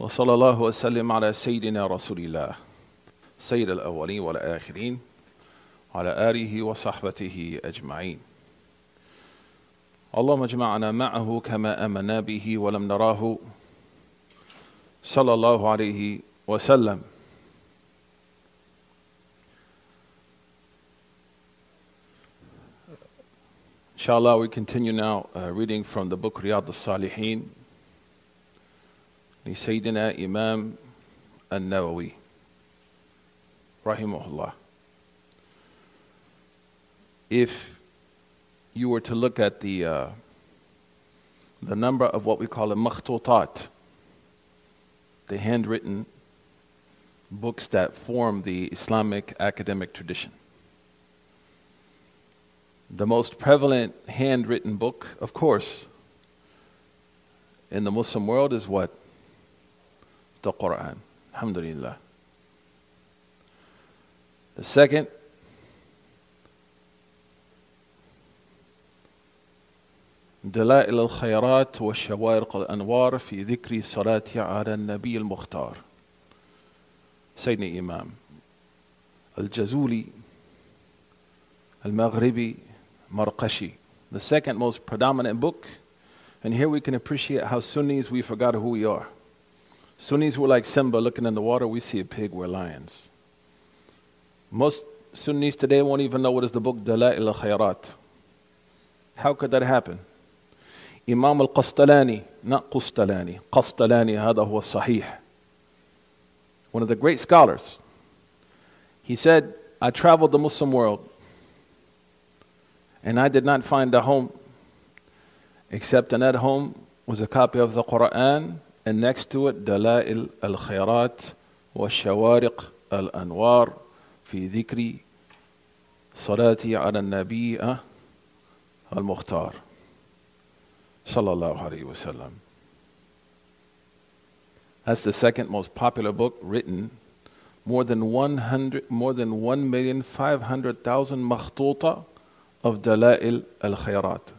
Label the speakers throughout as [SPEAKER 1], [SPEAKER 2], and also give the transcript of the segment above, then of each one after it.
[SPEAKER 1] وصلى الله وسلم على سيدنا رسول الله سيد الأولين والآخرين وعلى آله وصحبته أجمعين. اللهم اجمعنا معه كما آمنا به ولم نراه. صلى الله عليه وسلم. Inshallah, we continue now uh, reading from the book Riyadh al-Salihin. لسيدنا إمام النووي رحمه الله. If you were to look at the, uh, the number of what we call a makhtutat, the handwritten books that form the Islamic academic tradition. The most prevalent handwritten book, of course, in the Muslim world is what? The Quran. Alhamdulillah. The second, دلائل الخيرات والشوارق الأنوار في ذكر الصلاة على النبي المختار سيدنا إمام الجزولي المغربي مرقشي the second most predominant book and here we can appreciate how Sunnis we forgot who we are Sunnis were like Simba looking in the water we see a pig we're lions most Sunnis today won't even know what is the book Dalail al-Khayrat how could that happen إمام القسطلاني not قسطلاني قسطلاني هذا هو الصحيح one of the great scholars he said I traveled the Muslim world and I did not find a home except in that home was a copy of the Quran and next to it دلائل الخيرات والشوارق الأنوار في ذكر صلاتي على النبي المختار صلى الله عليه وسلم That's the second most popular book written. More than 100, more than 1,500,000 makhtuta of Dalail al Khayrat.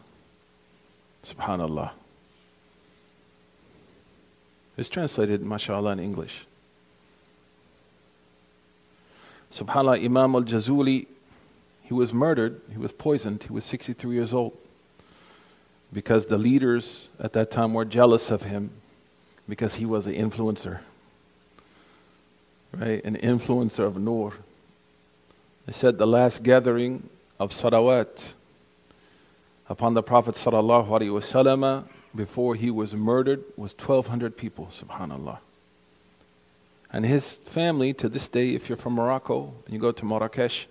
[SPEAKER 1] Subhanallah. It's translated, mashallah, in English. Subhanallah, Imam al Jazuli, he was murdered, he was poisoned, he was 63 years old because the leaders at that time were jealous of him because he was an influencer, right? An influencer of Nur. They said the last gathering of salawat upon the Prophet sallallahu alaihi wasallam before he was murdered was 1,200 people. Subhanallah. And his family to this day, if you're from Morocco and you go to Marrakesh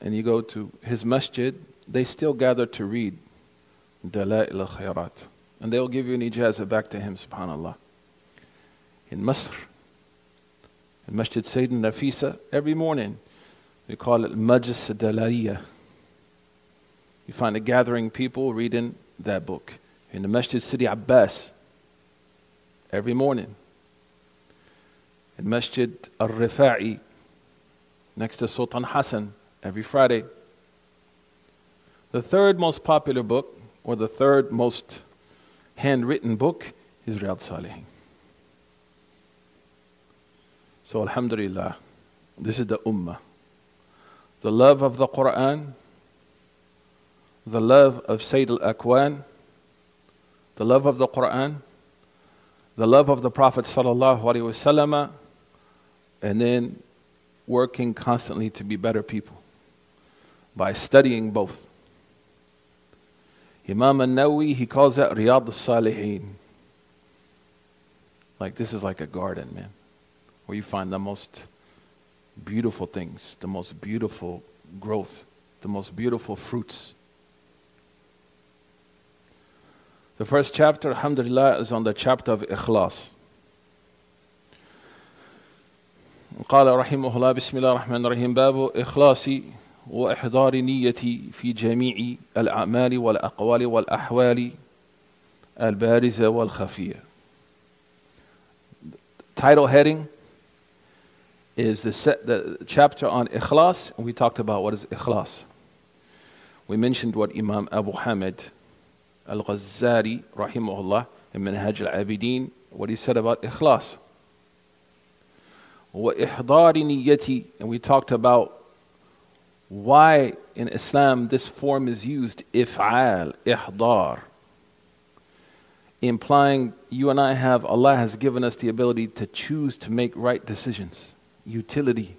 [SPEAKER 1] and you go to his masjid, they still gather to read Dalail al-Khayrat. And they'll give you an ijazah back to him, subhanAllah. In Masr, in Masjid Sayyidina Nafisa, every morning, we call it Majlis Dalariya. You find a gathering people reading that book. In the Masjid Sidi Abbas, every morning. In Masjid Al-Rifa'i, next to Sultan Hassan, every Friday. The third most popular book, or the third most handwritten book, is Riyadh Salihin. So, Alhamdulillah, this is the Ummah. The love of the Quran, the love of Sayyid al Akwan, the love of the Quran, the love of the Prophet Wasallam, and then working constantly to be better people by studying both. Imam al-Nawi, he calls that Riyadh al-Salihin. Like this is like a garden, man, where you find the most beautiful things, the most beautiful growth, the most beautiful fruits. The first chapter, alhamdulillah, is on the chapter of Ikhlas. قال رحمه الله بسم الله الرحمن الرحيم باب إخلاصي واحضار نيتي في جميع الاعمال والاقوال والاحوال البارزه والخفيه. Title heading is the, set, the chapter on ikhlas, and we talked about what is ikhlas. We mentioned what Imam Abu Hamid al-Ghazali rahimahullah in Minhaj al-Abidin what he said about ikhlas. and we talked about why in Islam this form is used if'al, ihdar implying you and I have, Allah has given us the ability to choose to make right decisions, utility.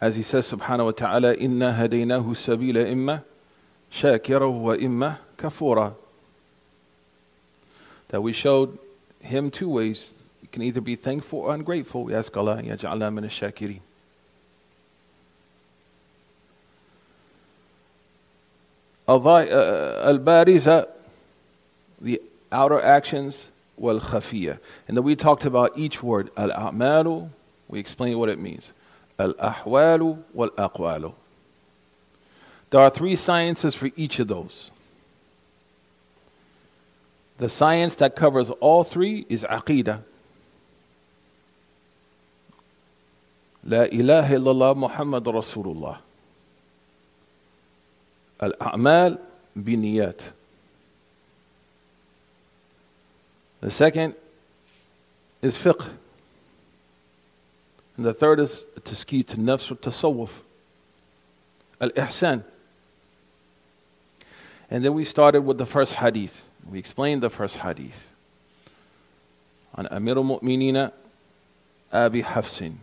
[SPEAKER 1] As He says, Subhanahu wa Taala, Inna hadaynahu sabila imma shakira wa imma kafura. That we showed him two ways. You can either be thankful or ungrateful. We ask Allah, yaj'alna min ash-shakirin. Uh, uh, al-bariza, the outer actions, wal khafiya. And then we talked about each word. Al-a'malu, we explained what it means. Al-ahwalu wal-aqwalu. There are three sciences for each of those. The science that covers all three is Aqidah. La ilaha illallah Muhammad Rasulullah. Al A'mal biniyat. The second is fiqh. And the third is tasqeet nafs or tasawwuf. Al ihsan. And then we started with the first hadith. We explained the first hadith on Amirul al-Mu'minina Abi Hafsin,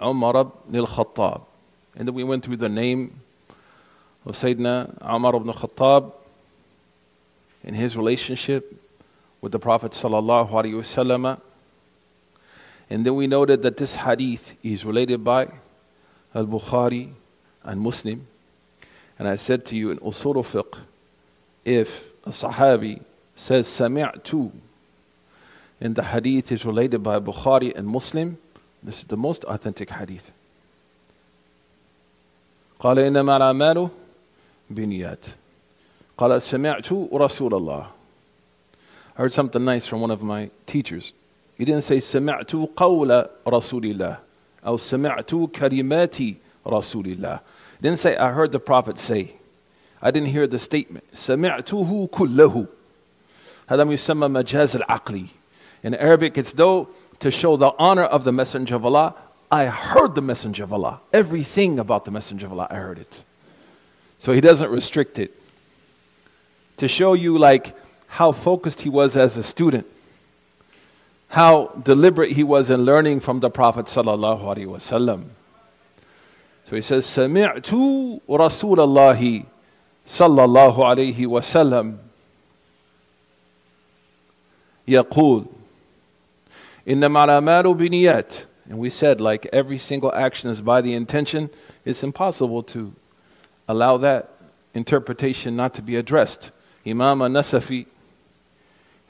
[SPEAKER 1] Umar ibn al-Khattab. And then we went through the name of Sayyidina Umar ibn al-Khattab and his relationship with the Prophet sallallahu alaihi wasallam. And then we noted that this hadith is related by Al-Bukhari and Muslim. And I said to you in Usul fiqh, if a Sahabi says Sami'tu, and the hadith is related by Bukhari and Muslim, this is the most authentic hadith. قال إنما الأعمال بنيات قال سمعت رسول الله I heard something nice from one of my teachers. He didn't say سمعت قول رسول الله أو سمعت كلمات رسول الله. He didn't say I heard the Prophet say. I didn't hear the statement. سمعته كله. هذا ما يسمى مجاز العقلي. In Arabic, it's though to show the honor of the Messenger of Allah. I heard the Messenger of Allah. Everything about the Messenger of Allah, I heard it. So he doesn't restrict it. To show you, like, how focused he was as a student, how deliberate he was in learning from the Prophet sallallahu alaihi wasallam. So he says, Sami'tu Rasulallahi sallallahu alaihi wasallam, sallam yaqul innama al-amalu biniyat. And we said like every single action is by the intention. It's impossible to allow that interpretation not to be addressed. Imam al Nasafi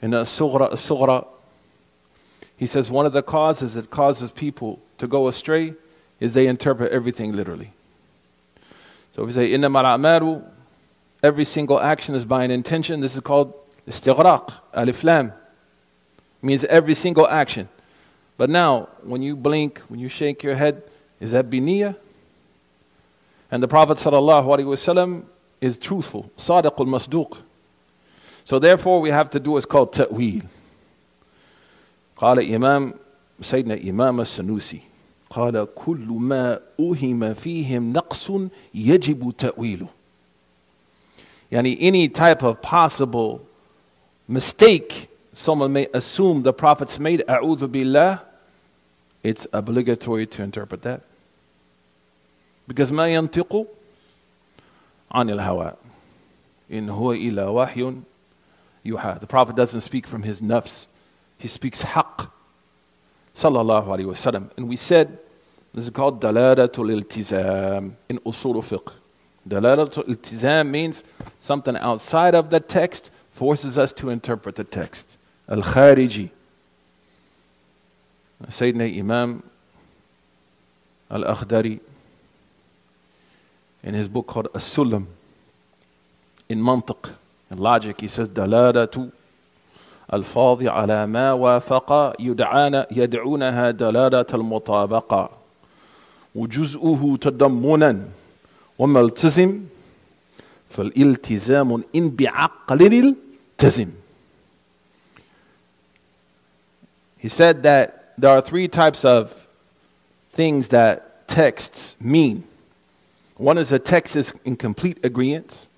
[SPEAKER 1] in a sughra, as-sughra he says one of the causes that causes people to go astray is they interpret everything literally. So if we say إنما الأعمال every single action is by an intention, this is called istighraq, alif lam. Means every single action. But now, when you blink, when you shake your head, is that biniyah? And the Prophet ﷺ is truthful, sadiq al-masduq. So therefore we have to do what's called ta'wil. قال إمام سيدنا إمام السنوسي قال كل ما أوهم فيهم نقص يجب تأويله يعني any type of possible mistake someone may assume the prophets made أعوذ بالله it's obligatory to interpret that because ما ينطق عن الهوى إن هو إلا وحي yuha. The Prophet doesn't speak from his nafs, he speaks haqq. sallallahu alayhi wasallam. And we said, this is called dalalatul iltizam in usul fiqh. Dalalatul iltizam means something outside of the text forces us to interpret the text. Al-khariji. Sayyidina Imam Al-Akhdari in his book called As-Sulam in Mantiq, in logic, he says dalalatul الفاظ على ما وافق يدعان يدعونها دلالة المطابقة وجزءه تضمنا وما التزم فالالتزام إن بعقل التزم He said that there are three types of things that texts mean. One is a text is in complete agreement.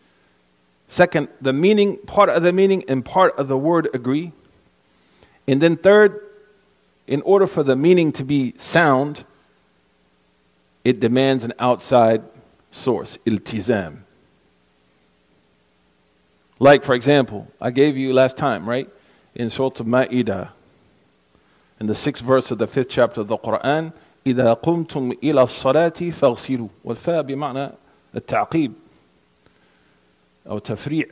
[SPEAKER 1] Second, the meaning, part of the meaning and part of the word agree. And then third, in order for the meaning to be sound, it demands an outside source, iltizam. Like, for example, I gave you last time, right? In Surah Ma'idah, in the sixth verse of the fifth chapter of the Quran, إذا قمتم إلى الصلاة فاغسلوا والفاء بمعنى التعقيب أو تفريع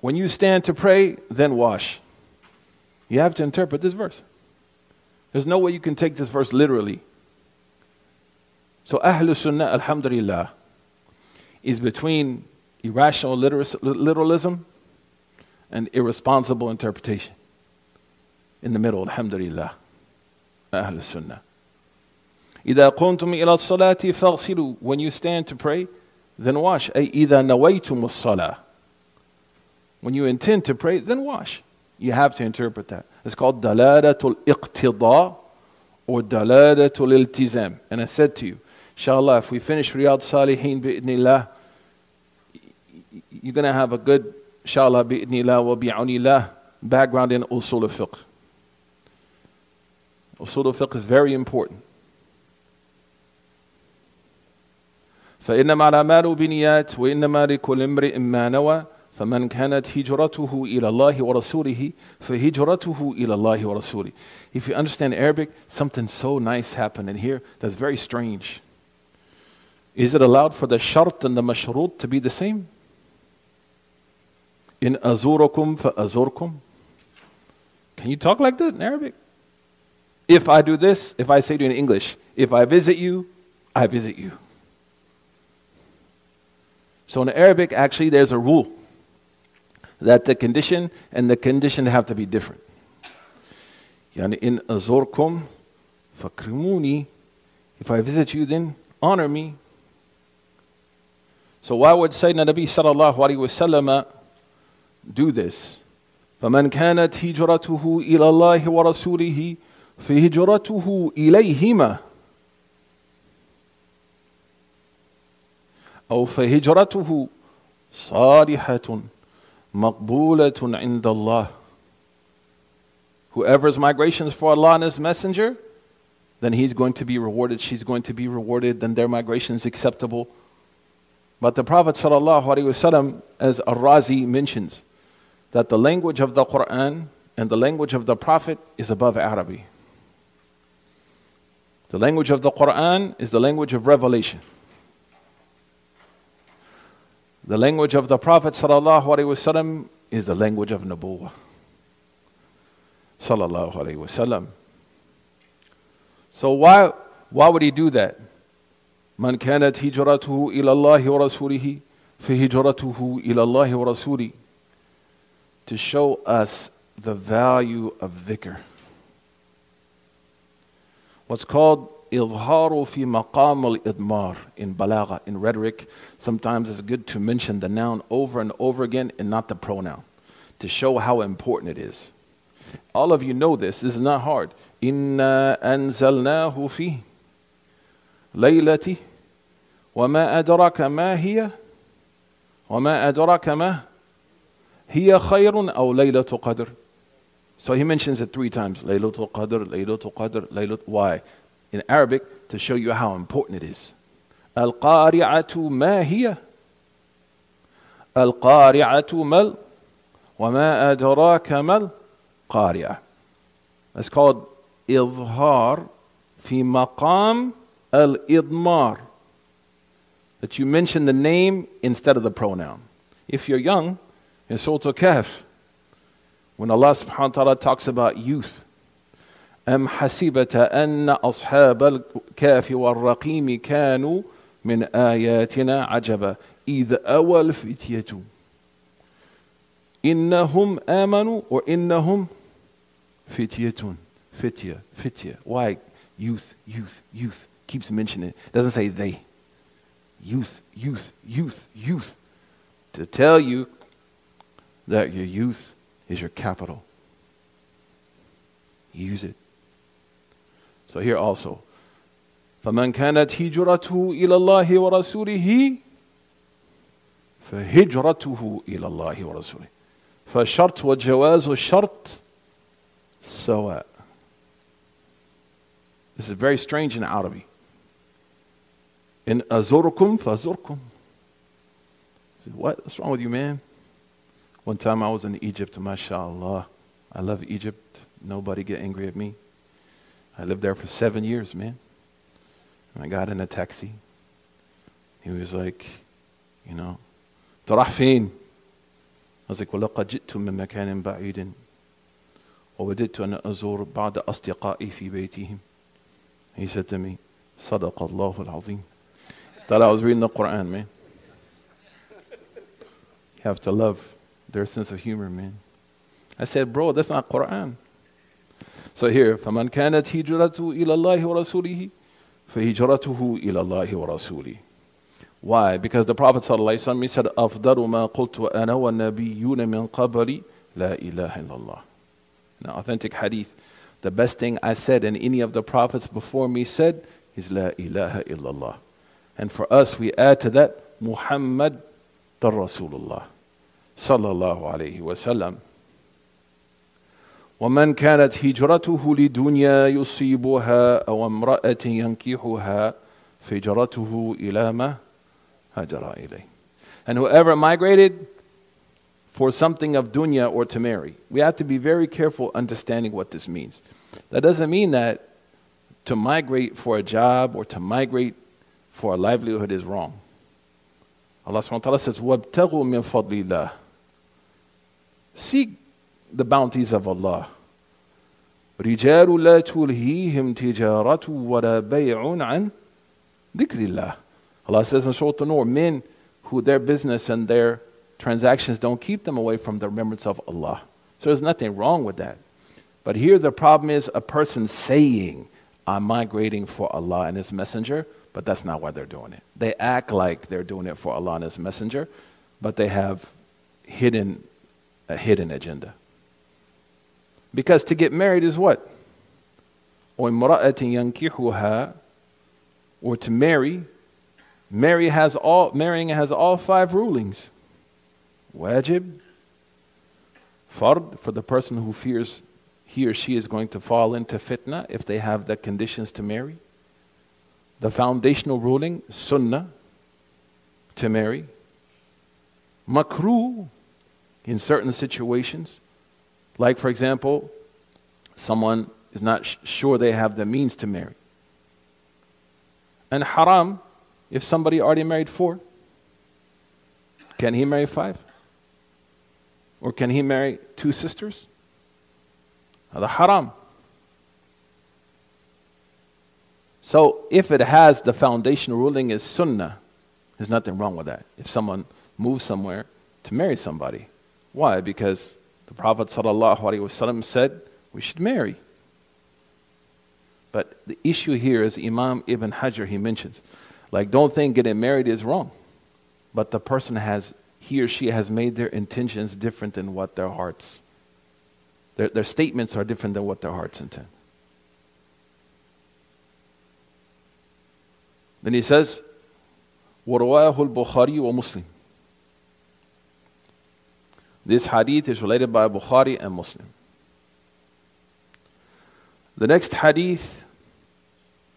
[SPEAKER 1] When you stand to pray, then wash. You have to interpret this verse. There's no way you can take this verse literally. So Ahlul Sunnah, Alhamdulillah, is between irrational literalism and irresponsible interpretation. In the middle, Alhamdulillah. Ahlul Sunnah. إذا قمتم إلى الصلاة فاغسلوا When you stand to pray, then wash. أي إذا نويتم الصلاة When you intend to pray, then wash. You have to interpret that. It's called dalalatul iqtida or dalalatul iltizam. And I said to you, inshallah, if we finish Riyadh Salihin bi'idnillah, you're going to have a good, inshallah, bi'idnillah wa bi'unillah, background in usul al-fiqh. Usul al-fiqh is very important. فإنما الأعمال بنيات وإنما لكل امرئ ما نوى فمن كانت هجرته إلى الله ورسوله فهجرته إلى الله ورسوله If you understand Arabic, something so nice happened in here that's very strange. Is it allowed for the shart and the mashrut to be the same? In azurukum fa azurkum? Can you talk like that in Arabic? If I do this, if I say to you in English, if I visit you, I visit you. So in Arabic, actually, there's a rule that the condition and the condition have to be different. Yani in azorkum fakrimuni, if I visit you, then honor me. So why would Sayyidina Nabi sallallahu alayhi wasallam do this? فمن كانت هجرته إلى الله ورسوله فهجرته إليهما أو فهجرته صالحة Maqbulatun indallah. Whoever's migration is for Allah and His Messenger, then he's going to be rewarded, she's going to be rewarded, then their migration is acceptable. But the Prophet ﷺ, as Ar-Razi mentions, that the language of the Quran and the language of the Prophet is above Arabic. The language of the Quran is the language of revelation. The language of the Prophet ﷺ is the language of Nabuwah. Sallallahu Alaihi Wasallam. So why, why would he do that? من كانت هجرته إلى الله ورسوله فهجرته إلى الله ورسوله to show us the value of dhikr. What's called إظهار في مقام الإضمار in balagha, in rhetoric. Sometimes it's good to mention the noun over and over again and not the pronoun to show how important it is. All of you know this. This is not hard. إنا أنزلناه في ليلة وما أدراك ما هي وما أدراك ما هي خير أو ليلة قدر So he mentions it three times. Laylatul Qadr, Laylatul Qadr, Laylatul. Why? in Arabic to show you how important it is. Al qari'atu ma hiya? Al qari'atu mal? Wa ma adraka mal? Qari'ah. It's called izhar fi maqam al idmar. That you mention the name instead of the pronoun. If you're young, in Surah Al Kahf, when Allah subhanahu wa ta'ala talks about youth, أم حسبت أن أصحاب الكهف والرقيم كانوا من آياتنا عجبا إذ أوى الفتية إنهم آمنوا وإنهم فتية فتية فتية why youth youth youth keeps mentioning it doesn't say they youth youth youth youth to tell you that your youth is your capital use it So here also. فمن كانت هجرته إلى الله ورسوله فهجرته إلى الله ورسوله فالشرط والجواز الشرط سواء This is very strange in Arabic. In أزوركم فأزوركم What? What's wrong with you, man? One time I was in Egypt, mashallah. I love Egypt. Nobody get angry at me. I lived there for seven years, man. And I got in a taxi. He was like, you know, تروح فين? I was like, ولقد جئت من مكان بعيد ووددت أن أزور بعض أصدقائي في بيتهم. He said to me, صدق الله العظيم. Thought I was reading the Quran, man. You have to love their sense of humor, man. I said, bro, that's not Quran. So here, فَمَنْ كَانَتْ هِجْرَتُهُ إِلَى اللَّهِ وَرَسُولِهِ فَهِجْرَتُهُ إِلَى اللَّهِ وَرَسُولِهِ Why? Because the Prophet ﷺ he said, أَفْضَلُ مَا قُلْتُ أَنَا وَالنَّبِيُّونَ مِنْ قَبَلِ لَا إِلَهَ إِلَّا اللَّهِ An authentic hadith. The best thing I said and any of the prophets before me said is La ilaha illallah. And for us, we add to that Muhammad the Rasulullah. Sallallahu alayhi wa sallam. ومن كانت هجرته لدنيا يصيبها أو امرأة ينكحها فهجرته إلى ما هجر إليه. And whoever migrated for something of dunya or to marry, we have to be very careful understanding what this means. That doesn't mean that to migrate for a job or to migrate for a livelihood is wrong. Allah subhanahu wa ta'ala says, وَابْتَغُوا مِن فَضْلِ اللَّهِ Seek the bounties of Allah. رجال لا تلهيهم تجارة ولا بيع عن ذكر الله. Allah says in Surah An-Nur, men who their business and their transactions don't keep them away from the remembrance of Allah. So there's nothing wrong with that. But here the problem is a person saying, I'm migrating for Allah and His Messenger, but that's not why they're doing it. They act like they're doing it for Allah and His Messenger, but they have hidden a hidden agenda. Because to get married is what? Or to marry, marry has all, marrying has all five rulings. Wajib, fard, for the person who fears he or she is going to fall into fitna if they have the conditions to marry. The foundational ruling, sunnah, to marry. Makruh, in certain situations. Like, for example, someone is not sh- sure they have the means to marry. And haram, if somebody already married four, can he marry five? Or can he marry two sisters? The haram. So if it has the foundational ruling is sunnah, there's nothing wrong with that. If someone moves somewhere to marry somebody. Why? Because the Prophet ﷺ said we should marry. But the issue here is Imam Ibn Hajar, he mentions, like, don't think getting married is wrong. But the person has, he or she has made their intentions different than what their hearts, their, their statements are different than what their hearts intend. Then he says, ورواه البخاري ومسلم this hadith is related by Bukhari and Muslim. The next hadith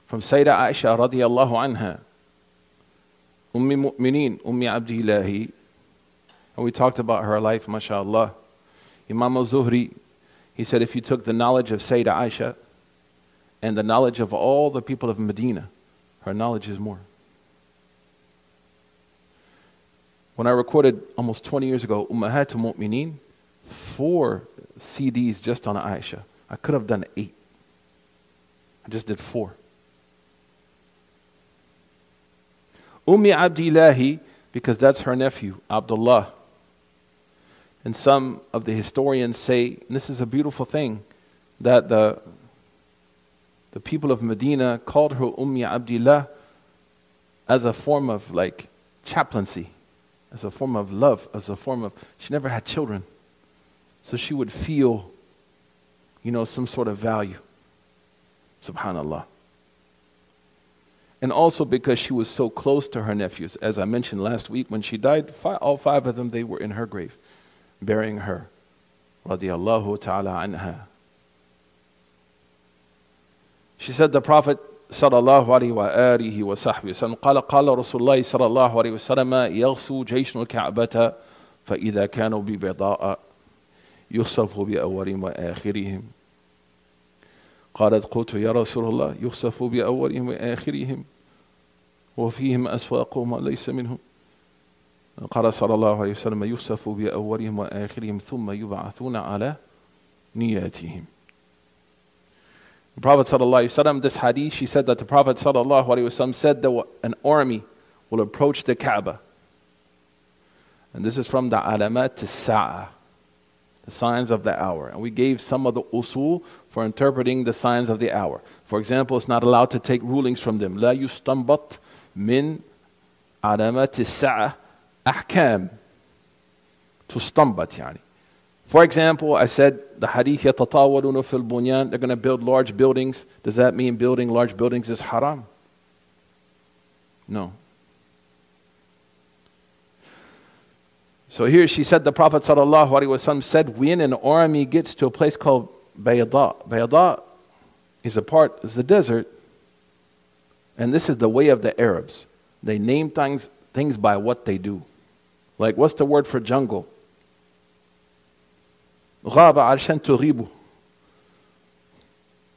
[SPEAKER 1] from Sayyidah Aisha radiallahu anha, Ummi Mu'mineen, Ummi Abdillahi, and we talked about her life, mashallah. Imam al-Zuhri, he said if you took the knowledge of Sayyidah Aisha and the knowledge of all the people of Medina, her knowledge is more. When I recorded almost 20 years ago, Ummahatul Mu'mineen, four CDs just on Aisha. I could have done eight. I just did four. Ummi Abdillahi, because that's her nephew, Abdullah. And some of the historians say, and this is a beautiful thing, that the, the people of Medina called her Ummi Abdillah as a form of like chaplaincy as a form of love, as a form of, she never had children. So she would feel, you know, some sort of value. Subhanallah. And also because she was so close to her nephews. As I mentioned last week, when she died, all five of them, they were in her grave, burying her. Radiallahu ta'ala anha. She said the Prophet صلى الله عليه وآله وصحبه وسلم. قال قال رسول الله صلى الله عليه وسلم يغسو جيش الكعبة فإذا كانوا ببضاء يخسف بأولهم وآخرهم. قالت قلت يا رسول الله يخسف بأولهم وآخرهم وفيهم أسواقهم ليس منهم. قال صلى الله عليه وسلم يخسف بأولهم وآخرهم ثم يبعثون على نياتهم. The Prophet wasallam this hadith, she said that the Prophet ﷺ said that an army will approach the Kaaba. And this is from the alamat to sa'ah, the signs of the hour. And we gave some of the usul for interpreting the signs of the hour. For example, it's not allowed to take rulings from them. La yustambat min alamat sa'ah ahkam. To stambat, yani. for example, I said the hadith يتطاولون في البنيان, they're going to build large buildings. Does that mean building large buildings is haram? No. So here she said the Prophet ﷺ said when an army gets to a place called Bayada, Bayada is a part, is the desert, and this is the way of the Arabs. They name things, things by what they do. Like what's the word for jungle? غاب علشان تغيبوا.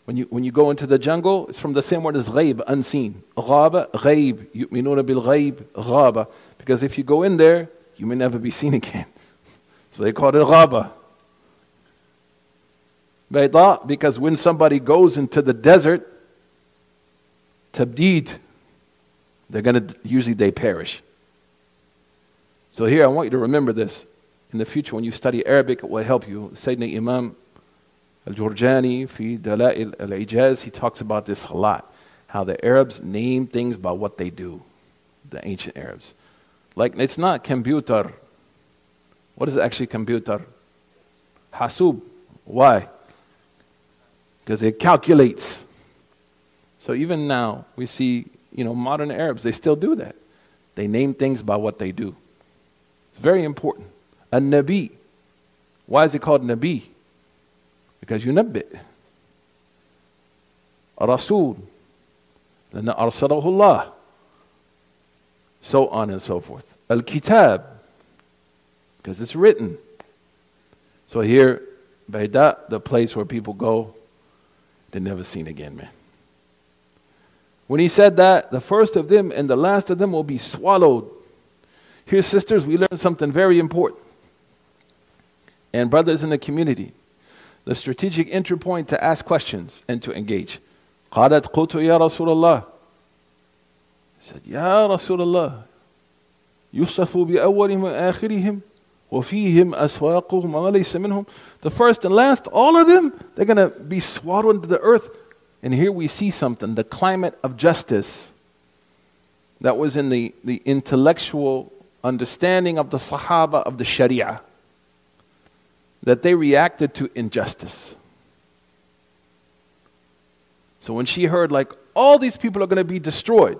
[SPEAKER 1] When you, when you go into the jungle, it's from the same word as غيب, unseen. غاب, غيب. يؤمنون بالغيب, غاب. Because if you go in there, you may never be seen again. So they call it غابة. بيضاء, because when somebody goes into the desert, tabdeed, they're going to, usually they perish. So here I want you to remember this in the future when you study Arabic, it will help you. Sayyidina Imam al-Jurjani, fi Dala'il al-Ijaz, he talks about this a lot. How the Arabs name things by what they do, the ancient Arabs. Like, it's not computer. What is actually computer? Hasub. Why? Because it calculates. So even now, we see, you know, modern Arabs, they still do that. They name things by what they do. It's very important. A Nabi. Why is it called Nabi? Because you nabbi. A Rasul. لأن أرسله الله. So on and so forth. Al Kitab. Because it's written. So here, Bayda, the place where people go, they're never seen again, man. When he said that, the first of them and the last of them will be swallowed. Here, sisters, we learn something very important and brothers in the community, the strategic entry point to ask questions and to engage. قالت قلت يا رسول الله said يا رسول الله يوصف بأولهم وآخرهم وفيهم أسواقهم وليس منهم The first and last, all of them, they're going to be swallowed into the earth. And here we see something, the climate of justice that was in the, the intellectual understanding of the Sahaba of the Sharia that they reacted to injustice. So when she heard, like, all these people are going to be destroyed,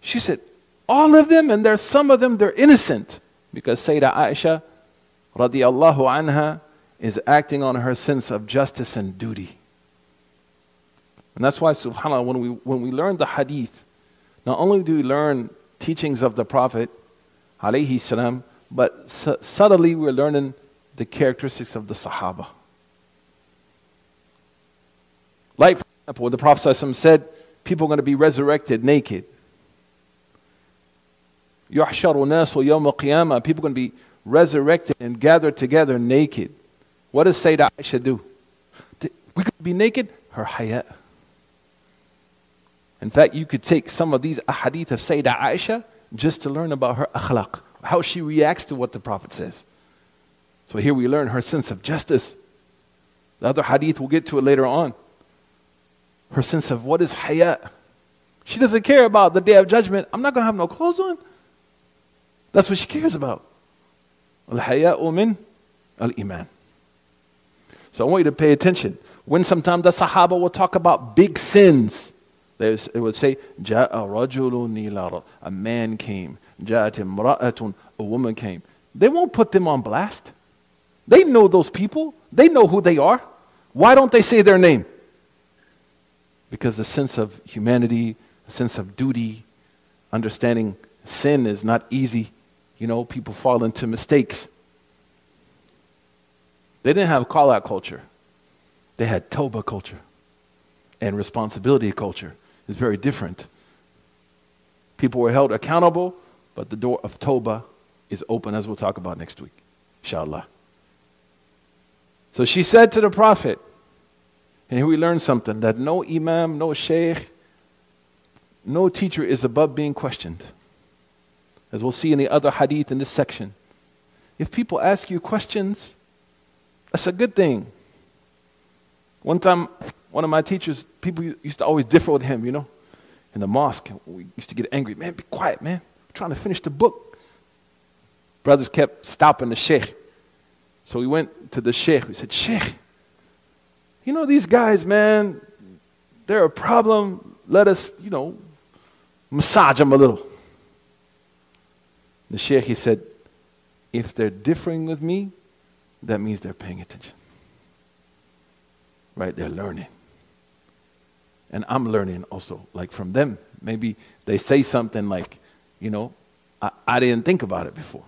[SPEAKER 1] she said, all of them, and there's some of them, they're innocent. Because Sayyidah Aisha, radiallahu anha, is acting on her sense of justice and duty. And that's why, subhanAllah, when we, when we learn the hadith, not only do we learn teachings of the Prophet, alayhi salam, but subtly we're learning the characteristics of the Sahaba. Like, for example, the Prophet said, people are going to be resurrected naked. يحشر الناس يوم القيامة People are going to be resurrected and gathered together naked. What does Sayyidah Aisha do? We could be naked? Her hayat. In fact, you could take some of these ahadith of Sayyidah Aisha just to learn about her akhlaq, how she reacts to what the Prophet says. So here we learn her sense of justice. The other hadith, we'll get to it later on. Her sense of what is hayat. She doesn't care about the day of judgment. I'm not going to have no clothes on. That's what she cares about. Al hayat min al iman. So I want you to pay attention. When sometimes the Sahaba will talk about big sins, There's, it would say, Ja'a rajulun A man came. Ja'at imra'atun. A woman came. They won't put them on blast. They know those people. They know who they are. Why don't they say their name? Because the sense of humanity, a sense of duty, understanding sin is not easy. You know, people fall into mistakes. They didn't have call out culture, they had Toba culture and responsibility culture. It's very different. People were held accountable, but the door of Toba is open, as we'll talk about next week, inshallah. So she said to the Prophet, and here we learn something that no imam, no sheikh, no teacher is above being questioned. As we'll see in the other hadith in this section. If people ask you questions, that's a good thing. One time, one of my teachers, people used to always differ with him, you know, in the mosque. We used to get angry. Man, be quiet, man. Trying to finish the book. Brothers kept stopping the sheikh. So we went to the sheikh. We said, Sheikh, you know, these guys, man, they're a problem. Let us, you know, massage them a little. The sheikh, he said, if they're differing with me, that means they're paying attention. Right? They're learning. And I'm learning also, like from them. Maybe they say something like, you know, I, I didn't think about it before.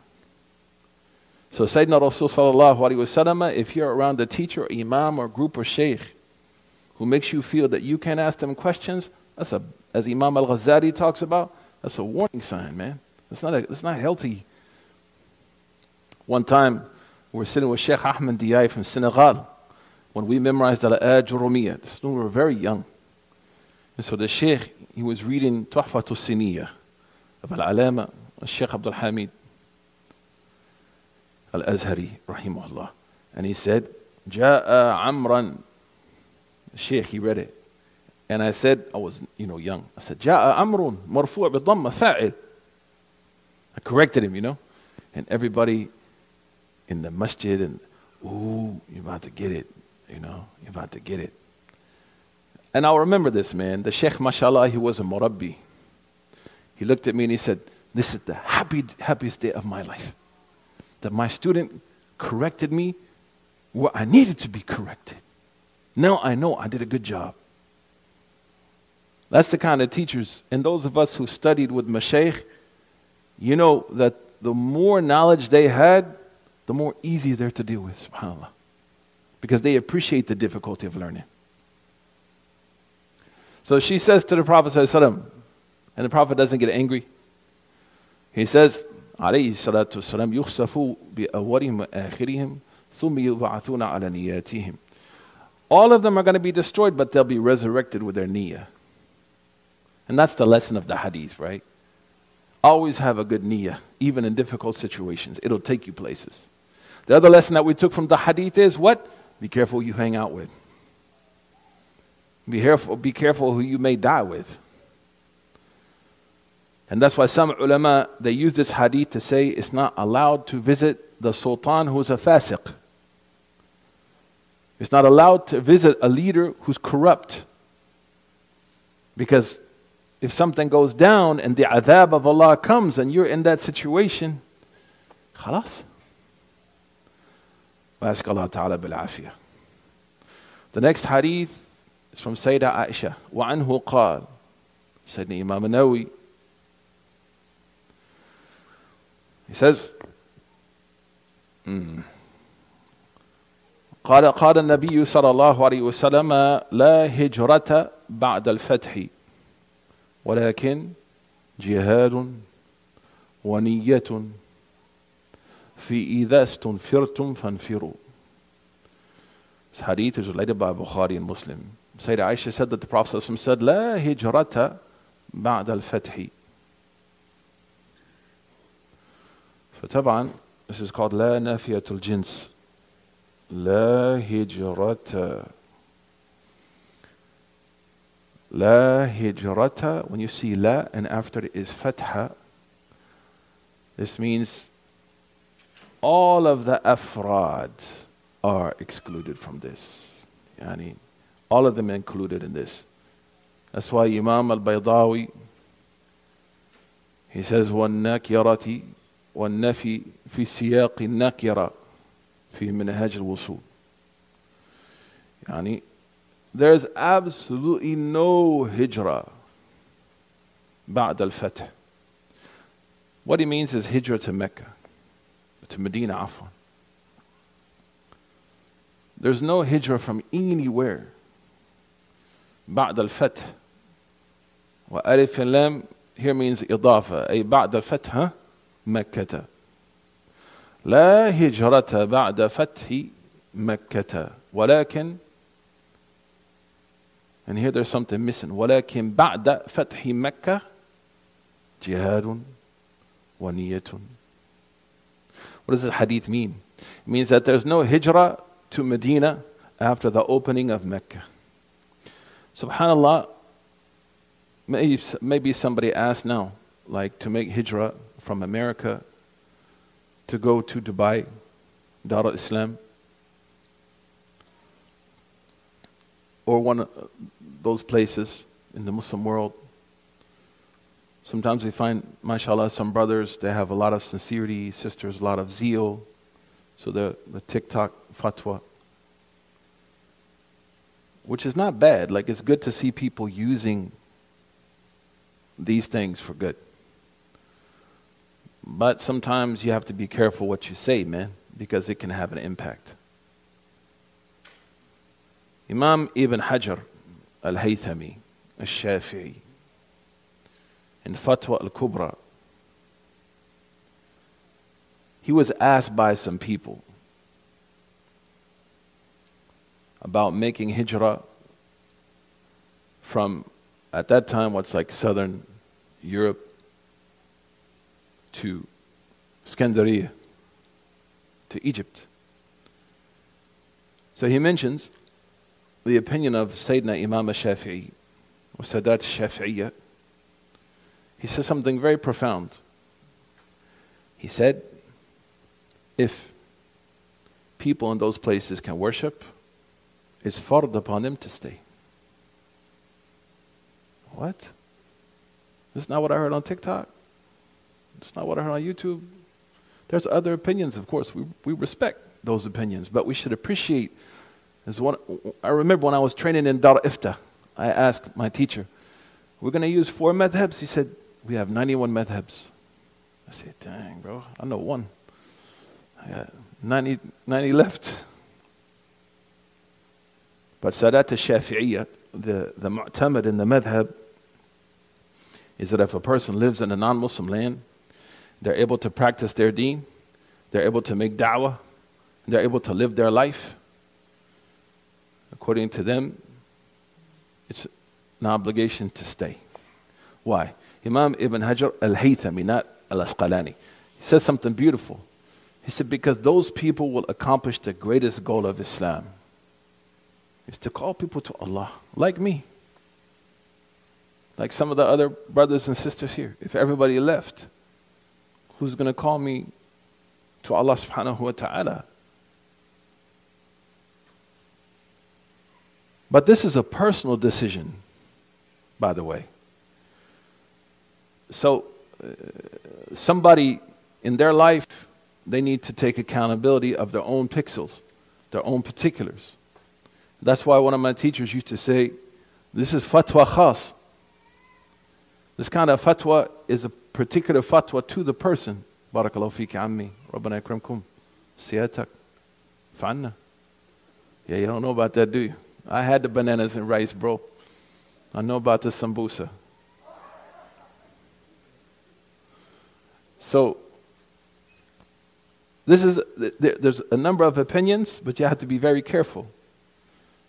[SPEAKER 1] So Sayyidina Rasul sallallahu alayhi wasallam, if you're around a teacher, or imam, or group, or sheikh, who makes you feel that you can't ask them questions, that's a, as Imam al-Ghazali talks about, that's a warning sign, man. That's not, a, that's not healthy. One time, we were sitting with Sheikh Ahmed Diaye from Senegal when we memorized Al-Ajrumiyya. This when we were very young. And so the Sheikh, he was reading Tuhfatu Siniyya of Al-Alama, Sheikh Abdul Hamid Al-Azhari, rahimahullah. And he said, Ja'a Amran. Sheikh, he read it. And I said, I was, you know, young. I said, Ja'a Amrun, marfu' bi dhamma fa'il. I corrected him, you know. And everybody in the masjid and, ooh, you're about to get it. You know, you're about to get it. And I'll remember this, man. The Sheikh, mashallah, he was a murabbi. He looked at me and he said, This is the happy, happiest day of my life. That my student corrected me where I needed to be corrected. Now I know I did a good job. That's the kind of teachers. And those of us who studied with Mashaykh, you know that the more knowledge they had, the more easy they're to deal with, subhanAllah. Because they appreciate the difficulty of learning. So she says to the Prophet, and the Prophet doesn't get angry. He says, عليه الصلاة والسلام يخسف بأولهم وآخرهم ثم يبعثون على نياتهم. All of them are going to be destroyed, but they'll be resurrected with their niyyah. And that's the lesson of the hadith, right? Always have a good niyyah, even in difficult situations. It'll take you places. The other lesson that we took from the hadith is what? Be careful who you hang out with. Be careful, be careful who you may die with. And that's why some ulama, they use this hadith to say it's not allowed to visit the sultan who's a fasiq. It's not allowed to visit a leader who's corrupt. Because if something goes down and the adhab of Allah comes and you're in that situation, khalas. ask Allah Ta'ala bil afiyah. The next hadith is from Sayyidah Aisha. وعنه قال Sayyidina Imam Nawawi He says, mm. قال قال النبي صلى الله عليه وسلم لا هجرة بعد الفتح ولكن جهاد ونية في إذا استنفرتم فانفروا This hadith is related by Bukhari and Muslim. Sayyidah Aisha said that the Prophet said, لا هجرة بعد الفتح فطبعا this is called لا نافية الجنس لا هجرة لا هجرة when you see لا and after it is fatha this means all of the afrad are excluded from this يعني All of them included in this. That's why Imam al-Baydawi, he says, وَالنَّكِرَةِ وَالنَّفِي فِي سِيَاقِ النَّكِرَةِ في منهاج الوصول يعني there's absolutely no hijrah بعد الفتح what he means is hijrah to Mecca to Medina عفوا there's no hijrah from anywhere بعد الفتح وألف اللام here means إضافة أي بعد الفتح مكة لا هجرة بعد فتح مكة ولكن and here there's something missing ولكن بعد فتح مكة جهاد ونية What does the hadith mean? It means that there's no hijrah to Medina after the opening of Mecca. Subhanallah, maybe, maybe somebody asked now, like to make hijrah from America to go to Dubai, Dar al-Islam, or one of those places in the Muslim world. Sometimes we find, mashallah, some brothers, they have a lot of sincerity, sisters, a lot of zeal. So the, the TikTok fatwa, which is not bad. Like, it's good to see people using these things for good. But sometimes you have to be careful what you say, man, because it can have an impact. Imam Ibn Hajar al Haythami al Shafi'i in Fatwa al Kubra, he was asked by some people about making hijrah from, at that time, what's like southern Europe to Scandaria, to Egypt. So he mentions the opinion of Sayyidina Imam Shafi'i, or Sadat Shafi'iyya. He says something very profound. He said, if people in those places can worship, it's fard upon them to stay. What? That's not what I heard on TikTok. It's not what I heard on YouTube. There's other opinions, of course. We, we respect those opinions, but we should appreciate. As one, I remember when I was training in Dar Ifta, I asked my teacher, We're going to use four madhabs. He said, We have 91 madhabs. I said, Dang, bro, I know one. I got 90, 90 left. But Sadat al Shafi'iyya, the, the mu'tamad in the madhab, is that if a person lives in a non Muslim land, they're able to practice their deen. They're able to make da'wah. They're able to live their life. According to them, it's an obligation to stay. Why? Imam Ibn Hajar al Haythami, not al Asqalani, he says something beautiful. He said, because those people will accomplish the greatest goal of Islam is to call people to Allah, like me. Like some of the other brothers and sisters here. If everybody left, who's going to call me to Allah subhanahu wa ta'ala. But this is a personal decision, by the way. So, uh, somebody in their life, they need to take accountability of their own pixels, their own particulars. That's why one of my teachers used to say, This is fatwa khas. This kind of fatwa is a particular fatwa to the person. Barakallahu fiki ammi. Rabbana akramkum. Siyatak. Fanna. Yeah, you don't know about that, do you? I had the bananas and rice, bro. I know about the sambusa. So, this is, there's a number of opinions, but you have to be very careful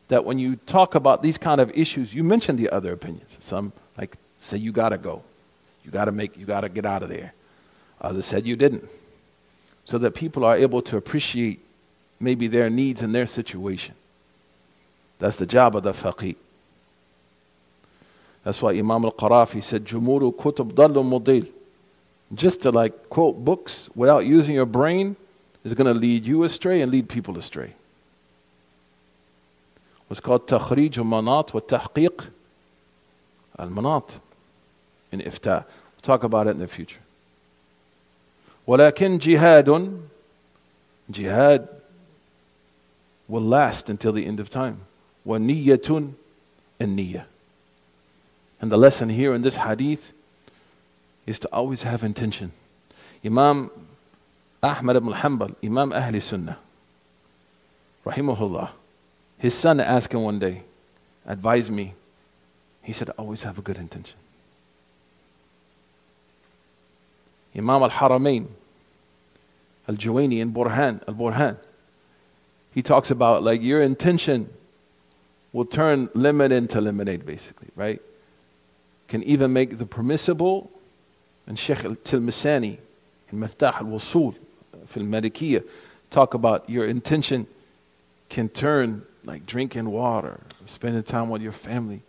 [SPEAKER 1] that when you talk about these kind of issues, you mention the other opinions. Some like say you gotta go. You got to make, you got to get out of there. Others said you didn't. So that people are able to appreciate maybe their needs and their situation. That's the job of the faqih. That's why Imam al-Qarafi said, Jumuru kutub dallu mudil. Just to like quote books without using your brain is going to lead you astray and lead people astray. What's called takhrij al-manat wa tahqiq al-manat in iftah We'll talk about it in the future. ولكن جهاد jihad will last until the end of time. وَنِيَّةٌ and niyyah. And the lesson here in this hadith is to always have intention. Imam Ahmad ibn Hanbal, Imam Ahli Sunnah, rahimahullah, his son asked him one day, advise me. He said, always have a good intention. Imam al-Haramain, al-Juwayni in Burhan, al-Burhan, he talks about like your intention will turn limit into lemonade, basically, right? Can even make the permissible. And Sheikh al Tilmisani in Miftah al-Wusul, fil Malikiyah, talk about your intention can turn like drinking water, spending time with your family,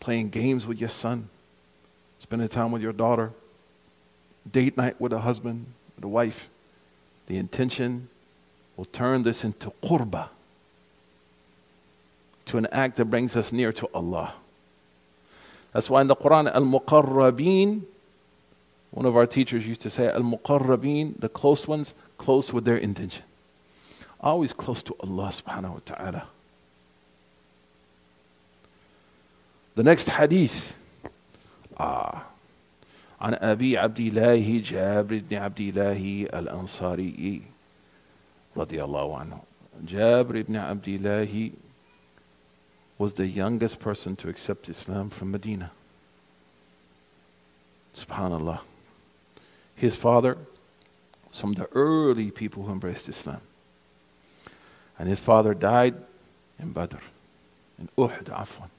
[SPEAKER 1] playing games with your son, spending time with your daughter, date night with a husband, with a wife. The intention will turn this into qurba, to an act that brings us near to Allah. That's why in the Quran, al muqarrabeen, one of our teachers used to say, al muqarrabeen, the close ones, close with their intention. Always close to Allah subhanahu wa ta'ala. The next hadith. Ah. عن أبي عبد الله جابر بن عبد الله الأنصاري رضي الله عنه جابر بن عبد الله was the youngest person to accept Islam from Medina. Subhanallah. His father, some of the early people who embraced Islam. And his father died in Badr, in Uhud, Afwan.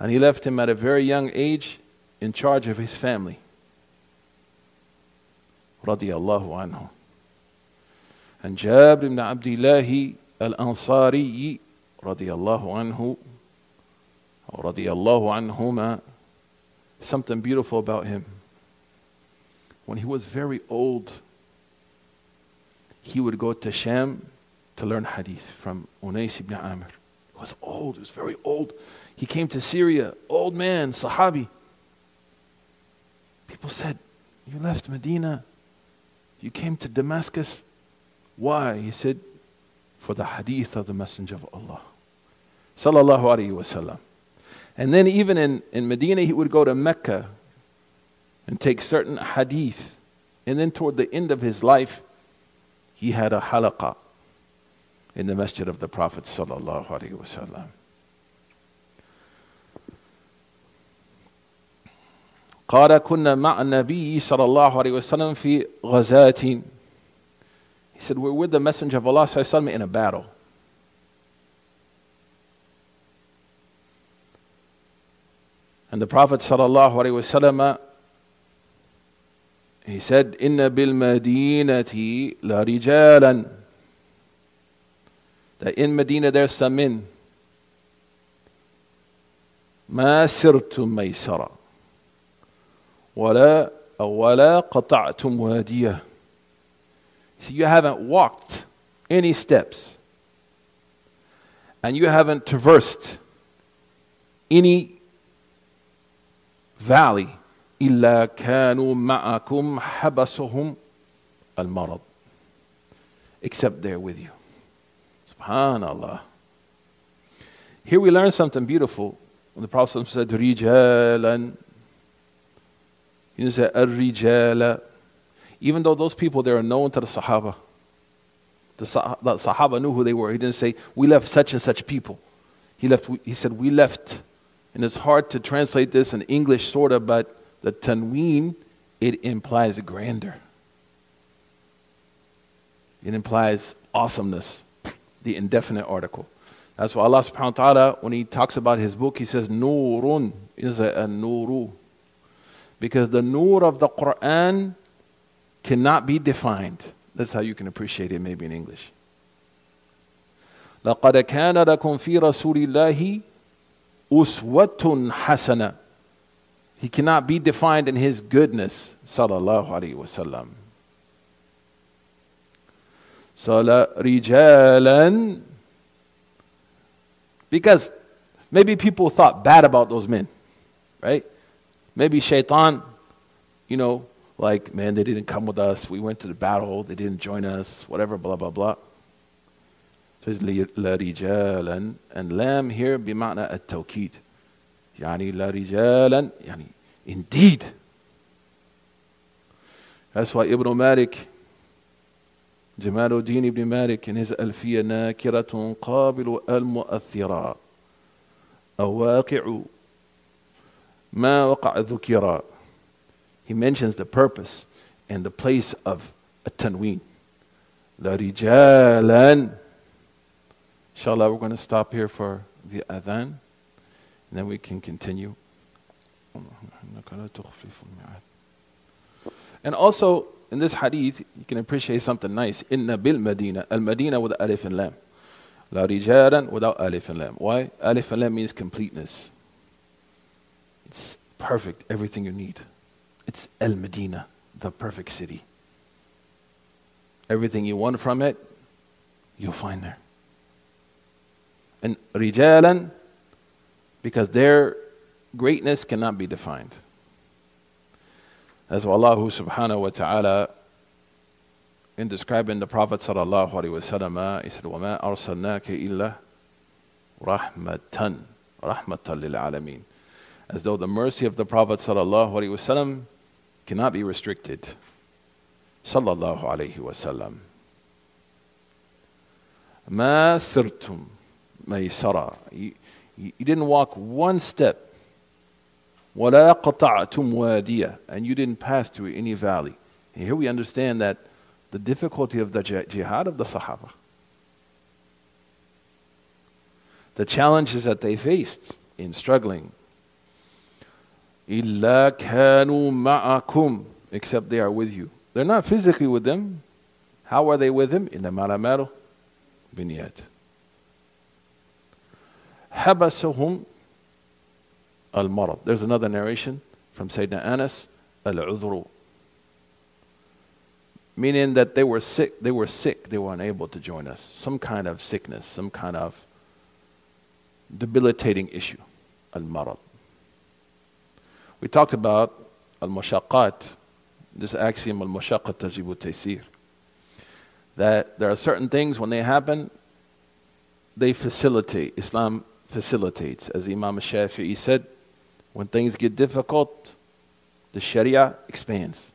[SPEAKER 1] And he left him at a very young age in charge of his family. Radiallahu anhu. And Jabir ibn Abdullah al-Ansari رضي الله عنه or رضي الله عنهما something beautiful about him when he was very old he would go to Sham to learn hadith from Unais ibn Amr he was old he was very old he came to Syria old man sahabi people said you left Medina you came to Damascus why he said for the hadith of the Messenger of Allah. Sallallahu Alaihi Wasallam. And then even in, in Medina, he would go to Mecca and take certain hadith. And then toward the end of his life, he had a halaqah in the masjid of the Prophet Sallallahu Alaihi Wasallam. قال كنا مع النبي صلى الله عليه وسلم في غزاة he said, We're with the Messenger of Allah وسلم, in a battle. And the Prophet وسلم, he said, madinati la rijalan. That in Medina there's some men. ما سرتم ميسرا ولا ولا قطعتم واديه so you haven't walked any steps and you haven't traversed any valley إلا كانوا معكم حبسهم المرض except they're with you subhanallah here we learn something beautiful when the prophet said رجالا you didn't say Ar-Rijala. Even though those people, they are known to the Sahaba. The, sah- the Sahaba knew who they were. He didn't say, we left such and such people. He, left, he said, we left. And it's hard to translate this in English, sort of, but the tanween, it implies grandeur. It implies awesomeness, the indefinite article. That's why Allah subhanahu wa ta'ala, when he talks about his book, he says, Nurun is a nuru Because the nur of the Quran cannot be defined. That's how you can appreciate it maybe in English. لقد كان لكم في رسول الله أسوة حسنة. He cannot be defined in his goodness. صلى الله عليه وسلم. صلى رجالا Because maybe people thought bad about those men, right? Maybe shaitan, you know, like, man, they didn't come with us. We went to the battle. They didn't join us, whatever, blah, blah, blah. So it's la rijalan. And lam here بمعنى التوكيد. يعني لا رجالا يعني indeed. That's why Ibn Malik, جمال الدين ibn Malik in his ألفية ناكرة قابل المؤثرة أو he mentions the purpose and the place of a tanween. La rijalan. Inshallah, we're going to stop here for the adhan, and then we can continue. And also, in this hadith, you can appreciate something nice. Inna bil Medina, al Medina with alif and lam. La rijalan without alif and lam. Why? Alif and lam means completeness. It's perfect, everything you need. It's El Medina, the perfect city. Everything you want from it, you'll find there. And Rijalan, because their greatness cannot be defined. As Allah subhanahu wa ta'ala, in describing the Prophet sallallahu alaihi wasallam, he said, وَمَا أَرْسَلْنَاكَ إِلَّا رَحْمَةً رَحْمَةً لِلْعَالَمِينَ As though the mercy of the Prophet sallallahu alaihi wasallam cannot be restricted. Sallallahu alayhi wasallam. Ma sirtum maysara. You didn't walk one step. ولا قطعتم واديا. And you didn't pass through any valley. And here we understand that the difficulty of the jihad of the Sahaba. The challenges that they faced in struggling إِلَّا كَانُوا مَعَكُمْ Except they are with you. They're not physically with them. How are they with him? إِنَّمَا الْأَعْمَالُ بِنِيَّاتٍ حبسهم المرض. There's another narration from Sayyidina Anas, al-udhru. Meaning that they were sick, they were sick, they were unable to join us. Some kind of sickness, some kind of debilitating issue. Al-marad. We talked about al-mushaqqat, this axiom al-mushaqqat tajibu taysir. That there are certain things when they happen, they facilitate. Islam facilitates. As Imam Shafi'i said, when things get difficult, the Sharia expands.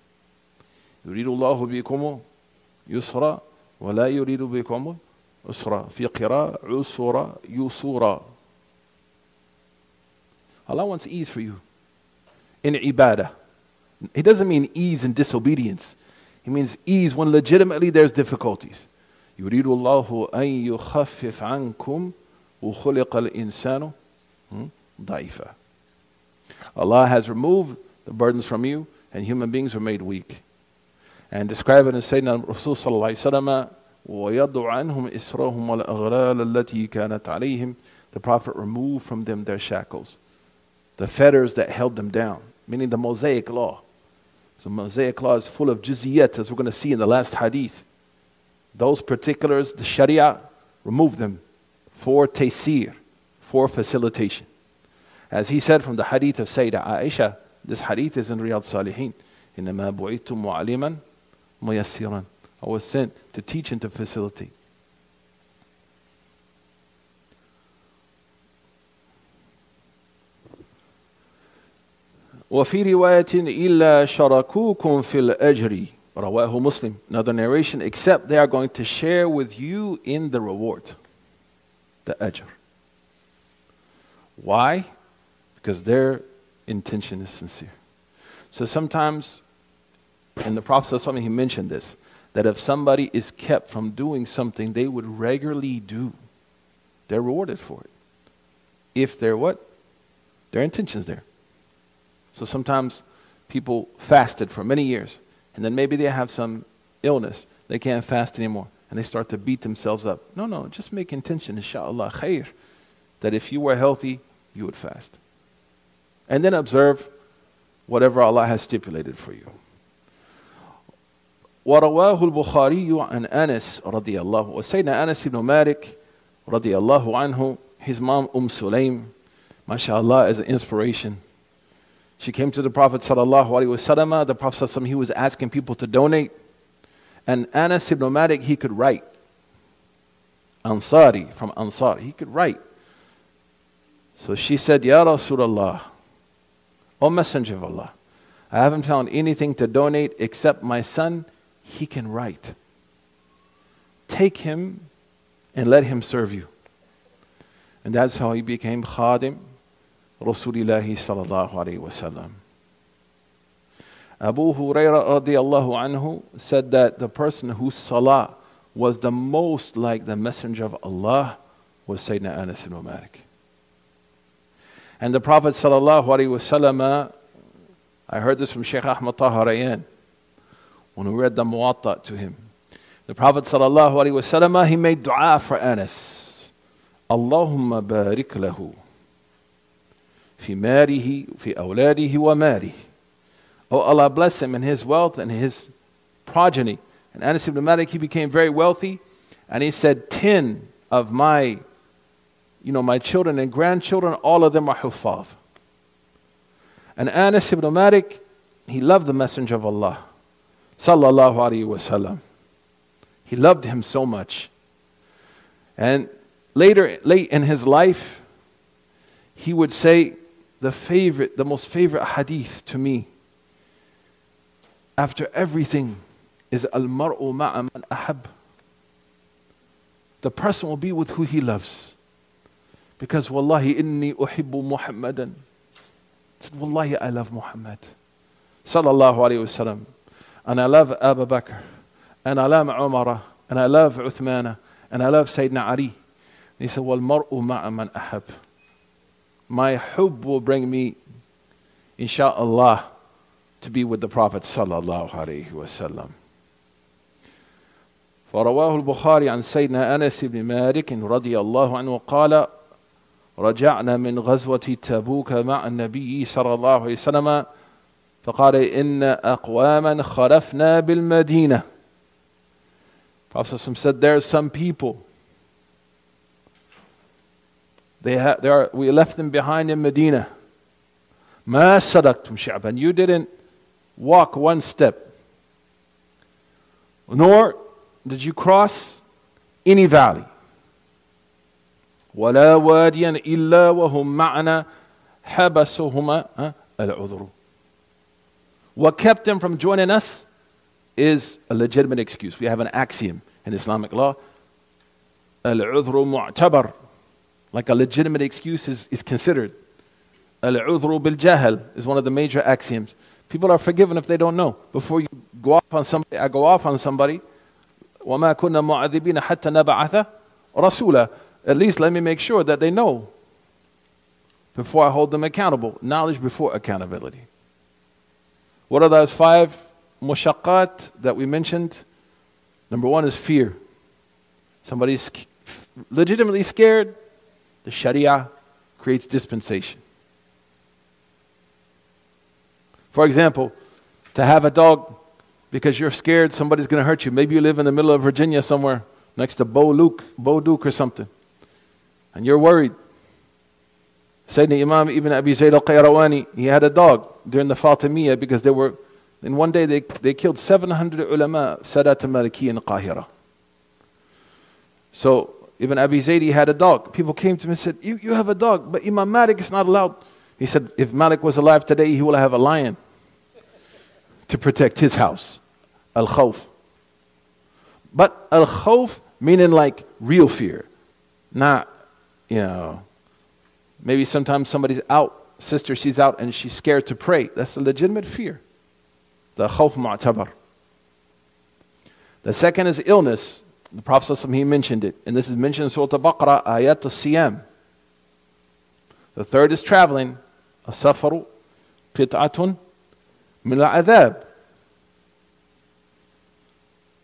[SPEAKER 1] يريد الله بكم يسرا ولا يريد بكم أسرا في قراءة عسرا يسورا Allah wants ease for you in ibadah. He doesn't mean ease in disobedience. He means ease when legitimately there's difficulties. يريد الله أن يخفف عنكم وخلق الإنسان ضعيفا. Allah has removed the burdens from you and human beings are made weak. And describe it in Sayyidina Rasul sallallahu alayhi wa sallam ويضع عنهم إسرهم والأغلال التي كانت عليهم The Prophet removed from them their shackles, the fetters that held them down meaning the Mosaic law. So Mosaic law is full of jiziyat, as we're going to see in the last hadith. Those particulars, the Sharia, remove them for taysir, for facilitation. As he said from the hadith of Sayyidah Aisha, this hadith is in Riyadh Salihin. إنما بعثت معلما ميسرا. I was sent to teach and to facilitate. وفي رواية إلا شركوكم في الأجر رواه Muslim. Another narration, except they are going to share with you in the reward, the ajr. Why? Because their intention is sincere. So sometimes, in the Prophet he mentioned this, that if somebody is kept from doing something they would regularly do, they're rewarded for it. If they're what? Their intention's there. So sometimes people fasted for many years, and then maybe they have some illness. They can't fast anymore, and they start to beat themselves up. No, no, just make intention, inshallah, khair, that if you were healthy, you would fast. And then observe whatever Allah has stipulated for you. ورواه البخاري عن أنس رضي الله وسيدنا أنس بن مالك رضي الله عنه his mom, Umm Sulaim, mashallah, is an inspiration. she came to the Prophet sallallahu alaihi wasallam. The Prophet sallallahu he was asking people to donate, and Anas ibn Malik he could write. Ansari from Ansar, he could write. So she said, Ya Rasulullah, O Messenger of Allah, I haven't found anything to donate except my son. He can write. Take him and let him serve you. And that's how he became Khadim Rasulillahi sallallahu alayhi wasallam. Abu Huraira radiallahu anhu said that the person whose salah was the most like the Messenger of Allah was Sayyidina Anas ibn Malik. And the Prophet sallallahu alayhi wasallam, uh, I heard this from Sheikh Ahmad Taharayan when we read the Muwatta to him. The Prophet sallallahu alayhi wasallam, uh, he made dua for Anas. Allahumma barik lahu. في ماله في أولاده وماله Oh Allah bless him and his wealth and his progeny. And Anas ibn Malik, he became very wealthy and he said, 10 of my, you know, my children and grandchildren, all of them are Huffaz. And Anas ibn Malik, he loved the Messenger of Allah, sallallahu alaihi wasallam. He loved him so much. And later, late in his life, he would say, the favorite, the most favorite hadith to me after everything is al mar'u ma'a man ahab. The person will be with who he loves. Because wallahi inni uhibbu Muhammadan. Said, wallahi I love Muhammad. Sallallahu alayhi wasallam. And I love Abu Bakr. And I love Umar. And I love Uthmana. And I love Sayyidina Ali. And he said, wal mar'u ma'a ahab my hub will bring me, insha'Allah, to be with the Prophet sallallahu alaihi wasallam. فرواه البخاري عن سيدنا أنس بن مالك رضي الله عنه قال رجعنا من غزوة تبوك مع النبي صلى الله عليه وسلم فقال إن أقواما خلفنا بالمدينة Prophet said there are some people They, ha- they are, we left them behind in Medina. ما سرقتم شعبا. You didn't walk one step. Nor did you cross any valley. ولا واديا إلا وهم معنا حبسهما العذر. What kept them from joining us is a legitimate excuse. We have an axiom in Islamic law. العذر معتبر like a legitimate excuse is, is considered. Al-udhru bil-jahal is one of the major axioms. People are forgiven if they don't know. Before you go off on somebody, I go off on somebody, وَمَا كُنَّا مُعَذِّبِينَ حَتَّى نَبَعَثَ رَسُولًا At least let me make sure that they know before I hold them accountable. Knowledge before accountability. What are those five mushaqqat that we mentioned? Number one is fear. Somebody's legitimately scared, the Sharia creates dispensation. For example, to have a dog because you're scared somebody's going to hurt you. Maybe you live in the middle of Virginia somewhere next to Bo Luke, Bo Duke or something, and you're worried. Sayyidina Imam Ibn Abi Zayd al-Qayrawani, he had a dog during the Fatimiyya because they were, in one day they, they killed 700 ulama, Sadat al-Maliki in Qahira. So Ibn Abi Zaidi had a dog. People came to him and said, you, you have a dog, but Imam Malik is not allowed. He said, If Malik was alive today, he will have a lion to protect his house. Al khawf. But al khawf meaning like real fear, not, you know, maybe sometimes somebody's out, sister, she's out and she's scared to pray. That's a legitimate fear. The khawf mu'tabar. The second is illness. The Prophet he mentioned it, and this is mentioned in Surah Al-Baqarah, ayat al-siyam. The third is traveling, السفر قطعة من العذاب.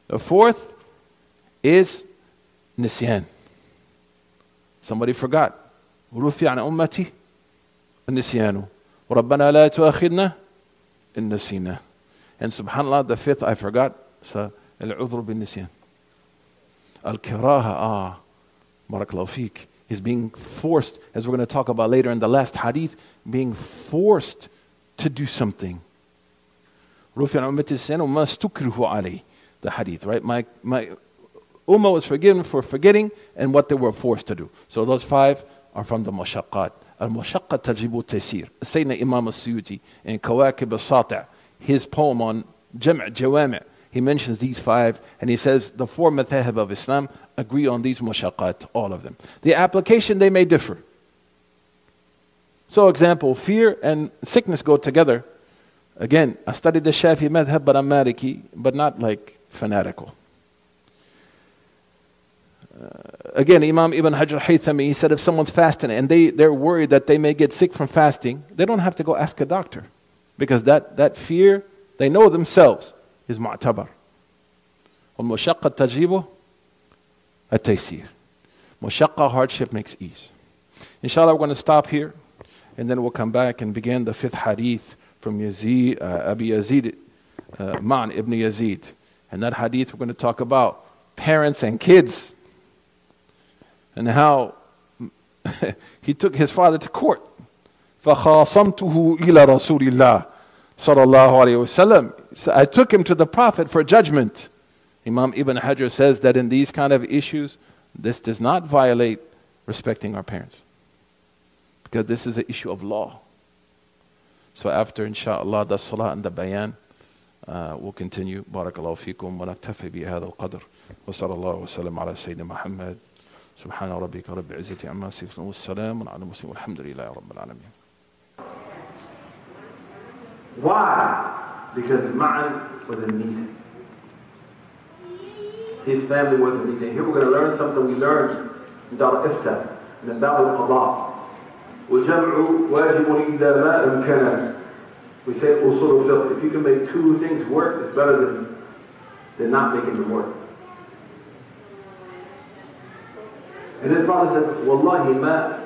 [SPEAKER 1] The fourth is nisyan. Somebody forgot. رفع عن أمتي النسيان وربنا لا تؤاخذنا إن نسينا. And subhanAllah, the fifth I forgot. So, العذر بالنسيان. Al-kiraha, ah, barakallahu. He's being forced, as we're going to talk about later in the last hadith, being forced to do something. The hadith, right? My, my ummah was forgiven for forgetting and what they were forced to do. So those five are from the mushaqqat. Al-Mushaqqa Tajibu Taysir. Sayyidina Imam al-Suyuti in Kawakib al-Sati' his poem on Jam' Jawami' he mentions these five and he says the four madhahib of Islam agree on these mushaqqat, all of them. The application, they may differ. So, example, fear and sickness go together. Again, I studied the Shafi madhab, but I'm Maliki, but not like fanatical. Uh, again, Imam Ibn Hajar Haythami, he said if someone's fasting and they, they're worried that they may get sick from fasting, they don't have to go ask a doctor. Because that, that fear, they know themselves, is mu'tabar. وَالْمُشَقَّةَ تَجْرِبُ التَّيْسِيرُ Mushaqqa, hardship makes ease. Inshallah, we're going to stop here and then we'll come back and begin the fifth hadith from Yazid, uh, Abi Yazid, uh, Ma'n ibn Yazid. And that hadith we're going to talk about parents and kids and how he took his father to court. فَخَاصَمْتُهُ إِلَى رَسُولِ اللَّهِ sallallahu alayhi wasallam. So I took him to the Prophet for judgment. Imam Ibn Hajar says that in these kind of issues, this does not violate respecting our parents. Because this is an issue of law. So after, inshallah, the salah and the bayan, uh, we'll continue. Barakallahu fikum wa naktafi bi hadha al-qadr. Wa sallallahu wa sallam ala Sayyidina Muhammad. سبحان ربك رب العزة عما يصفون والسلام على المرسلين والحمد لله رب العالمين
[SPEAKER 2] Why? Because Ma'an was a meeting. His family was a meeting. Here we're going to learn something we learned in Dar Ifta, in the Bab al-Qadha. وجمع واجب إذا ما أمكن. We say usul fiqh. If you can make two things work, it's better than, than not making them work. And his father said, Wallahi ma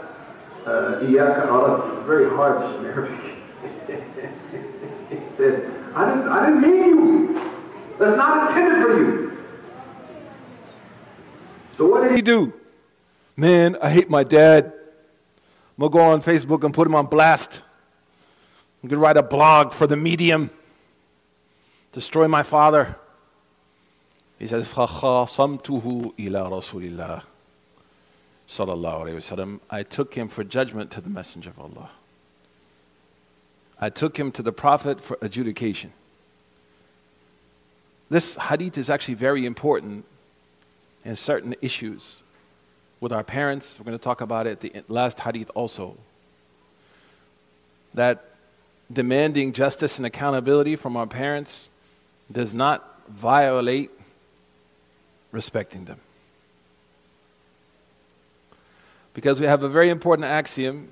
[SPEAKER 2] iyaka arat. It's very harsh in Arabic. he said, I didn't, I didn't mean you. That's not intended for you. So what did he
[SPEAKER 1] he do? Man, I hate my dad. I'm going to go on Facebook and put him on blast. I'm going to write a blog for the medium. Destroy my father. He says, فَخَاصَمْتُهُ إِلَى رَسُولِ اللَّهِ Sallallahu alayhi wasallam. I took him for judgment to the Messenger of Allah. I took him to the Prophet for adjudication. This hadith is actually very important in certain issues with our parents. We're going to talk about it, the last hadith also. That demanding justice and accountability from our parents does not violate respecting them. Because we have a very important axiom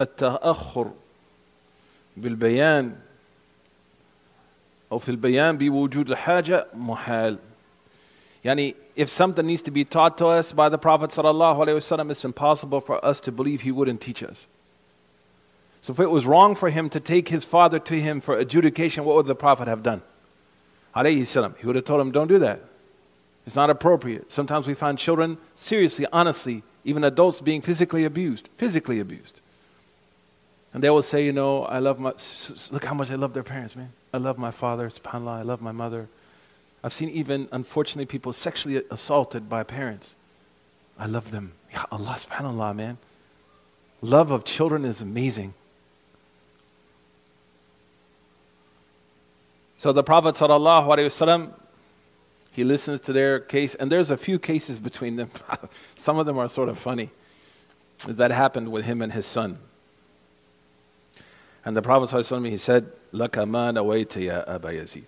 [SPEAKER 1] التأخر بالبيان أو في البيان بوجود الحاجة محال Yani, if something needs to be taught to us by the Prophet ﷺ, it's impossible for us to believe he wouldn't teach us. So if it was wrong for him to take his father to him for adjudication, what would the Prophet have done? Alayhi He would have told him, don't do that. It's not appropriate. Sometimes we find children, seriously, honestly, even adults being physically abused, physically abused. And they will say, you know, I love my, look how much I love their parents, man. I love my father, subhanAllah, I love my mother. I've seen even, unfortunately, people sexually assaulted by parents. I love them. Ya Allah, subhanAllah, man. Love of children is amazing. So the Prophet wasallam, he listens to their case, and there's a few cases between them. Some of them are sort of funny. That happened with him and his son. And the Prophet sallallahu alaihi wasallam, he said, "Laka ma nawaita ya Aba Yazid."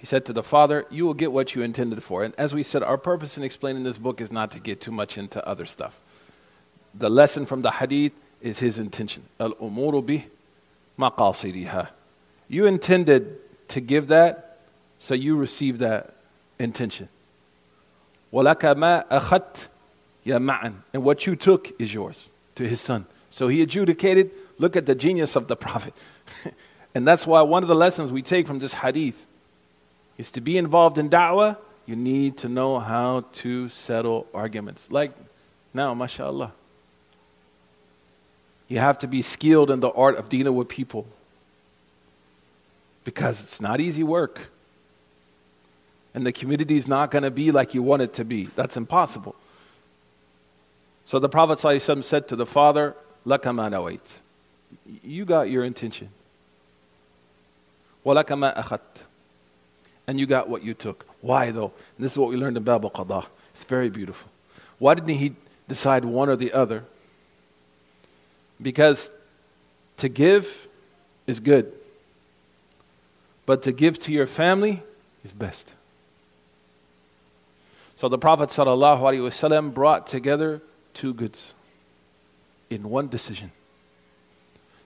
[SPEAKER 1] He said to the father, You will get what you intended for. And as we said, our purpose in explaining this book is not to get too much into other stuff. The lesson from the hadith is his intention. Al umuru bih maqasidiha. You intended to give that, so you receive that intention. وَلَكَ مَا أَخَدْتَ يَا مَعًا And what you took is yours to his son. So he adjudicated. Look at the genius of the Prophet. and that's why one of the lessons we take from this hadith is to be involved in da'wah you need to know how to settle arguments. Like now, mashallah. You have to be skilled in the art of dealing with people because it's not easy work. And the community is not going to be like you want it to be. That's impossible. So the Prophet ﷺ said to the father, Lakama wait. You got your intention. And you got what you took. Why though? And this is what we learned in Bab al-Qadha. It's very beautiful. Why didn't he decide one or the other? Because to give is good. But to give to your family is best. So the Prophet ﷺ brought together two goods in one decision.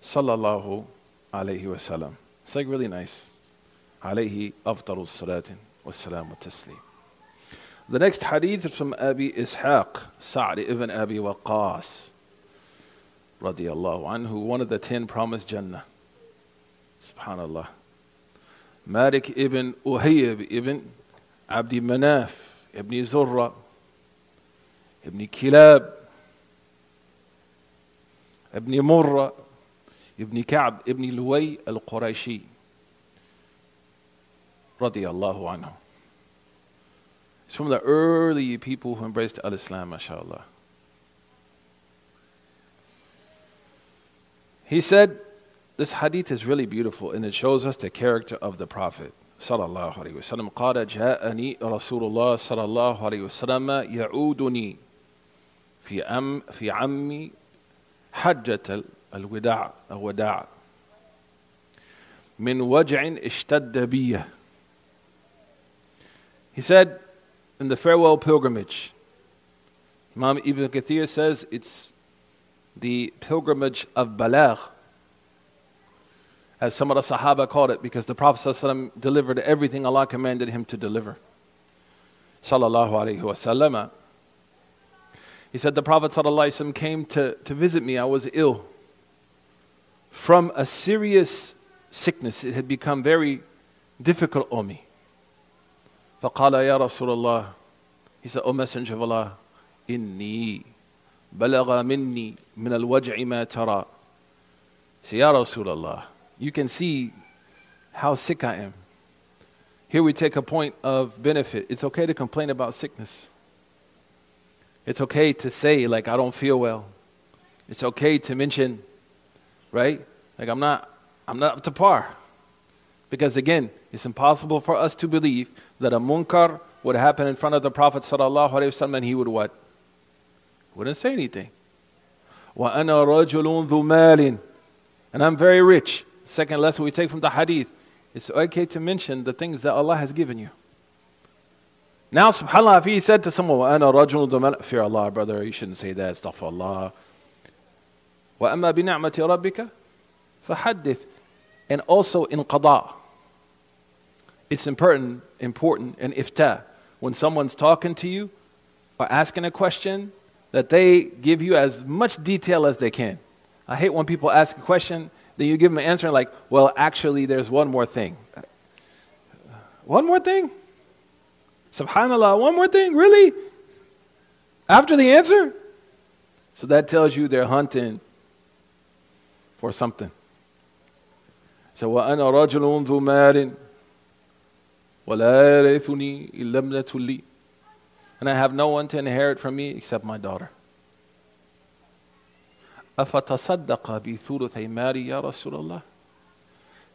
[SPEAKER 1] Sallallahu alayhi wasallam. It's like really nice. Alayhi afdalu salatin wa salam wa taslim. The next hadith is from Abi Ishaq, Sa'd ibn Abi Waqqas, radiyallahu anhu, one of the ten promised Jannah. Subhanallah. Malik ibn Uhayyib ibn Abdi Manaf ibn Zuhra ibn Kilab ibn Murra ibn Ka'b ibn Luway al-Qurayshi radiyallahu anhu. It's from the early people who embraced al-Islam, mashallah. He said, this hadith is really beautiful and it shows us the character of the Prophet. صلى الله عليه وسلم قال جاءني رسول الله صلى الله عليه وسلم يعودني في أم في عمي حجة الوداع الوداع من وجع اشتد بي He said in the farewell pilgrimage Imam Ibn Kathir says it's the pilgrimage of Balagh as some of the Sahaba called it, because the Prophet ﷺ delivered everything Allah commanded him to deliver. Sallallahu Alaihi Wasallam. He said, The Prophet ﷺ came to, to visit me. I was ill from a serious sickness. It had become very difficult on me. فقال يا رسول الله He said, O Messenger of Allah, إني بلغ مني من الوجع ما ترى. Say, Ya Rasulullah, you can see how sick I am. Here we take a point of benefit. It's okay to complain about sickness. It's okay to say, like, I don't feel well. It's okay to mention, right? Like, I'm not, I'm not up to par. Because again, it's impossible for us to believe that a munkar would happen in front of the Prophet ﷺ and he would what? Wouldn't say anything. وَأَنَا رَجُلٌ ذُو مَالٍ And I'm very rich. Second lesson we take from the hadith it's okay to mention the things that Allah has given you. Now, subhanAllah, if he said to someone, وَأَنَا رَجُلٌ Fear Allah, brother, you shouldn't say that, astaghfirullah. وَأَمَّا بِنِعْمَةِ رَبِّكَ فَحَدِّث And also in qada. It's important, important in ifta. When someone's talking to you or asking a question, that they give you as much detail as they can. I hate when people ask a question then you give them an answer and like, well, actually, there's one more thing. One more thing? Subhanallah, one more thing? Really? After the answer? So that tells you they're hunting for something. So وأنا رجل ذو مال ولا يرثني إلا ابنة لي and I have no one to inherit from me except my daughter. أفتصدق بثلثي مالي يا رسول الله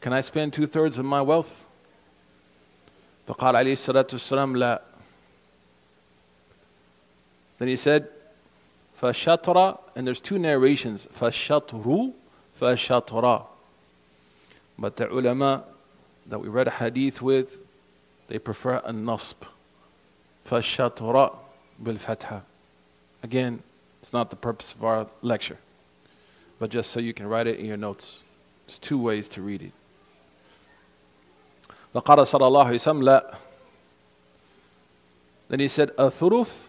[SPEAKER 1] Can I spend two thirds of my wealth? فقال عليه الصلاة والسلام لا Then he said فشطر and there's two narrations فشطر فشطر But the ulama that we read a hadith with they prefer a nasb فشطر بالفتحة Again, it's not the purpose of our lecture but just so you can write it in your notes. There's two ways to read it. لقال صلى الله عليه وسلم لا Then he said, a thuluth.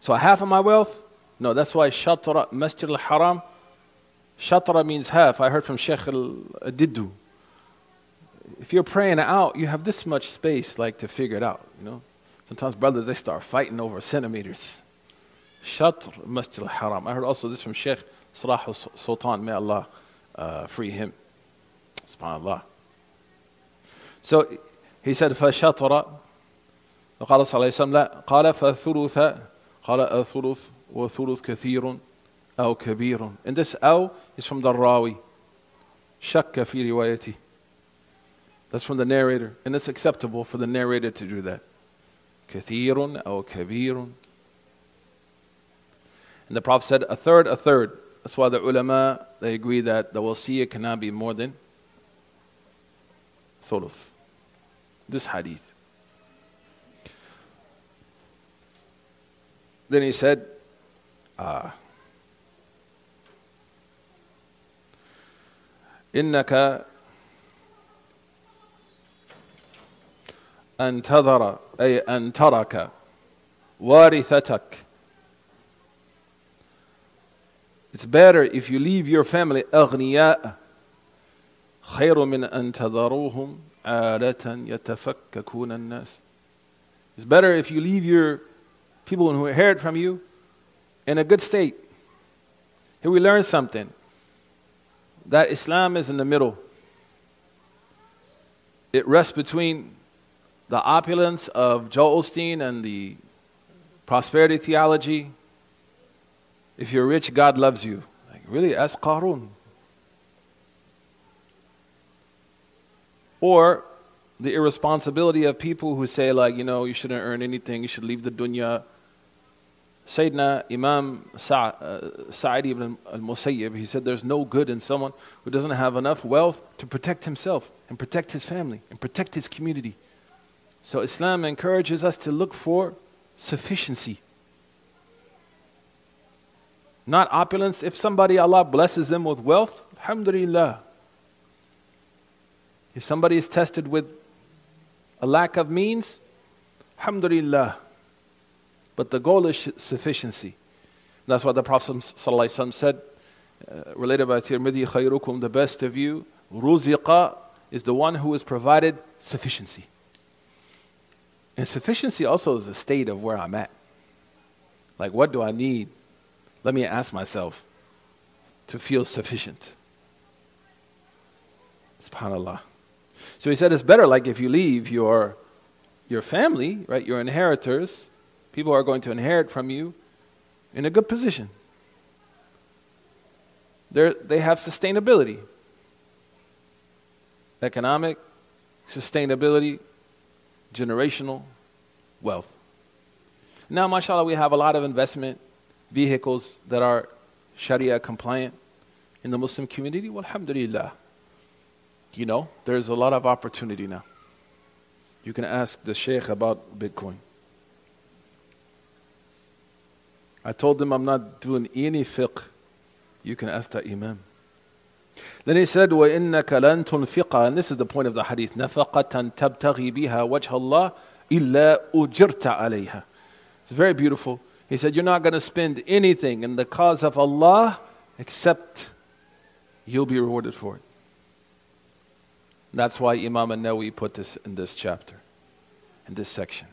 [SPEAKER 1] So half of my wealth? No, that's why shatra, masjid al-haram, shatra means half. I heard from Sheikh al-Diddu. If you're praying out, you have this much space like to figure it out, you know. Sometimes brothers, they start fighting over centimeters. Shatr Masjid al-Haram. I heard also this from Sheikh Salah Sultan. May Allah uh, free him. SubhanAllah. So he said, فشطر وقال صلى الله عليه وسلم لا قال فثلث قال الثلث وثلث كثير أو كبير and this أو is from the rawi شك في روايته that's from the narrator and it's acceptable for the narrator to do that كثير أو كبير and the Prophet said a third a third that's why the ulama they agree that the wasiyah cannot be more than thuluth this hadith Then he said, uh, إنك أن تذر أي أن ترك وارثتك It's better if you leave your family أغنياء خير من أن تذروهم عالة يتفككون الناس It's better if you leave your people who inherit from you in a good state. Here we learn something that Islam is in the middle. It rests between the opulence of Joel Osteen and the prosperity theology. If you're rich, God loves you. Like, really? Ask Qarun. Or the irresponsibility of people who say, like, you know, you shouldn't earn anything, you should leave the dunya. Sayyidina Imam uh, Sa'id ibn al-Musayyib, he said there's no good in someone who doesn't have enough wealth to protect himself and protect his family and protect his community. So Islam encourages us to look for sufficiency. Not opulence. If somebody, Allah blesses them with wealth, alhamdulillah. If somebody is tested with a lack of means, alhamdulillah. But the goal is sufficiency. That's what the Prophet ﷺ said, uh, related by Tirmidhi, khayrukum, the best of you, ruziqa, is the one who is provided sufficiency. And sufficiency also is a state of where I'm at. Like, what do I need? Let me ask myself to feel sufficient. SubhanAllah. So he said it's better like if you leave your, your family, right, your inheritors, People are going to inherit from you in a good position. They're, they have sustainability, economic sustainability, generational wealth. Now, mashallah, we have a lot of investment vehicles that are Sharia compliant in the Muslim community. Well, alhamdulillah. You know, there's a lot of opportunity now. You can ask the Sheikh about Bitcoin. I told them I'm not doing any fiqh. You can ask the Imam. Then he said, وَإِنَّكَ لَن تُنْفِقَ And this is the point of the hadith. نَفَقَةً تَبْتَغِي بِهَا وَجْهَ اللَّهِ إِلَّا أُجِرْتَ عَلَيْهَا It's very beautiful. He said, You're not going to spend anything in the cause of Allah except you'll be rewarded for it. That's why Imam An-Nawawi put this in this chapter, in this section.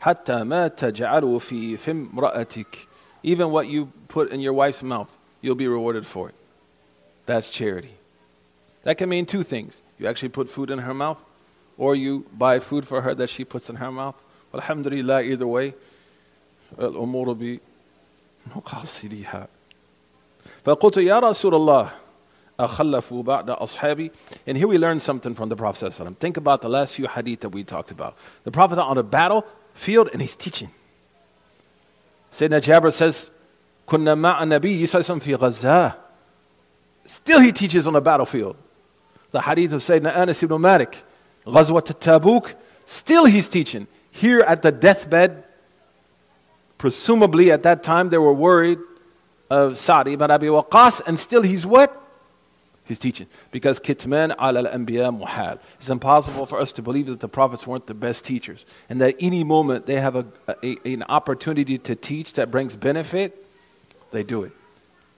[SPEAKER 1] حتى ما تجعله في فم امرأتك even what you put in your wife's mouth you'll be rewarded for it that's charity that can mean two things you actually put food in her mouth or you buy food for her that she puts in her mouth alhamdulillah either way الأمور بمقاصدها فقلت يا رسول الله أخلفوا بعد أصحابي and here we learn something from the Prophet think about the last few hadith that we talked about the Prophet on a battle field and he's teaching. Sayyidina Jabir says, كنا مع النبي صلى الله في غزة. Still he teaches on the battlefield. The hadith of Sayyidina Anas ibn Malik, غزوة Tabuk, still he's teaching. Here at the deathbed, presumably at that time they were worried of Sa'd ibn Abi Waqqas, and still he's what? He's teaching. Because kitman al anbiya muhal. It's impossible for us to believe that the prophets weren't the best teachers. And that any moment they have a, a, an opportunity to teach that brings benefit, they do it.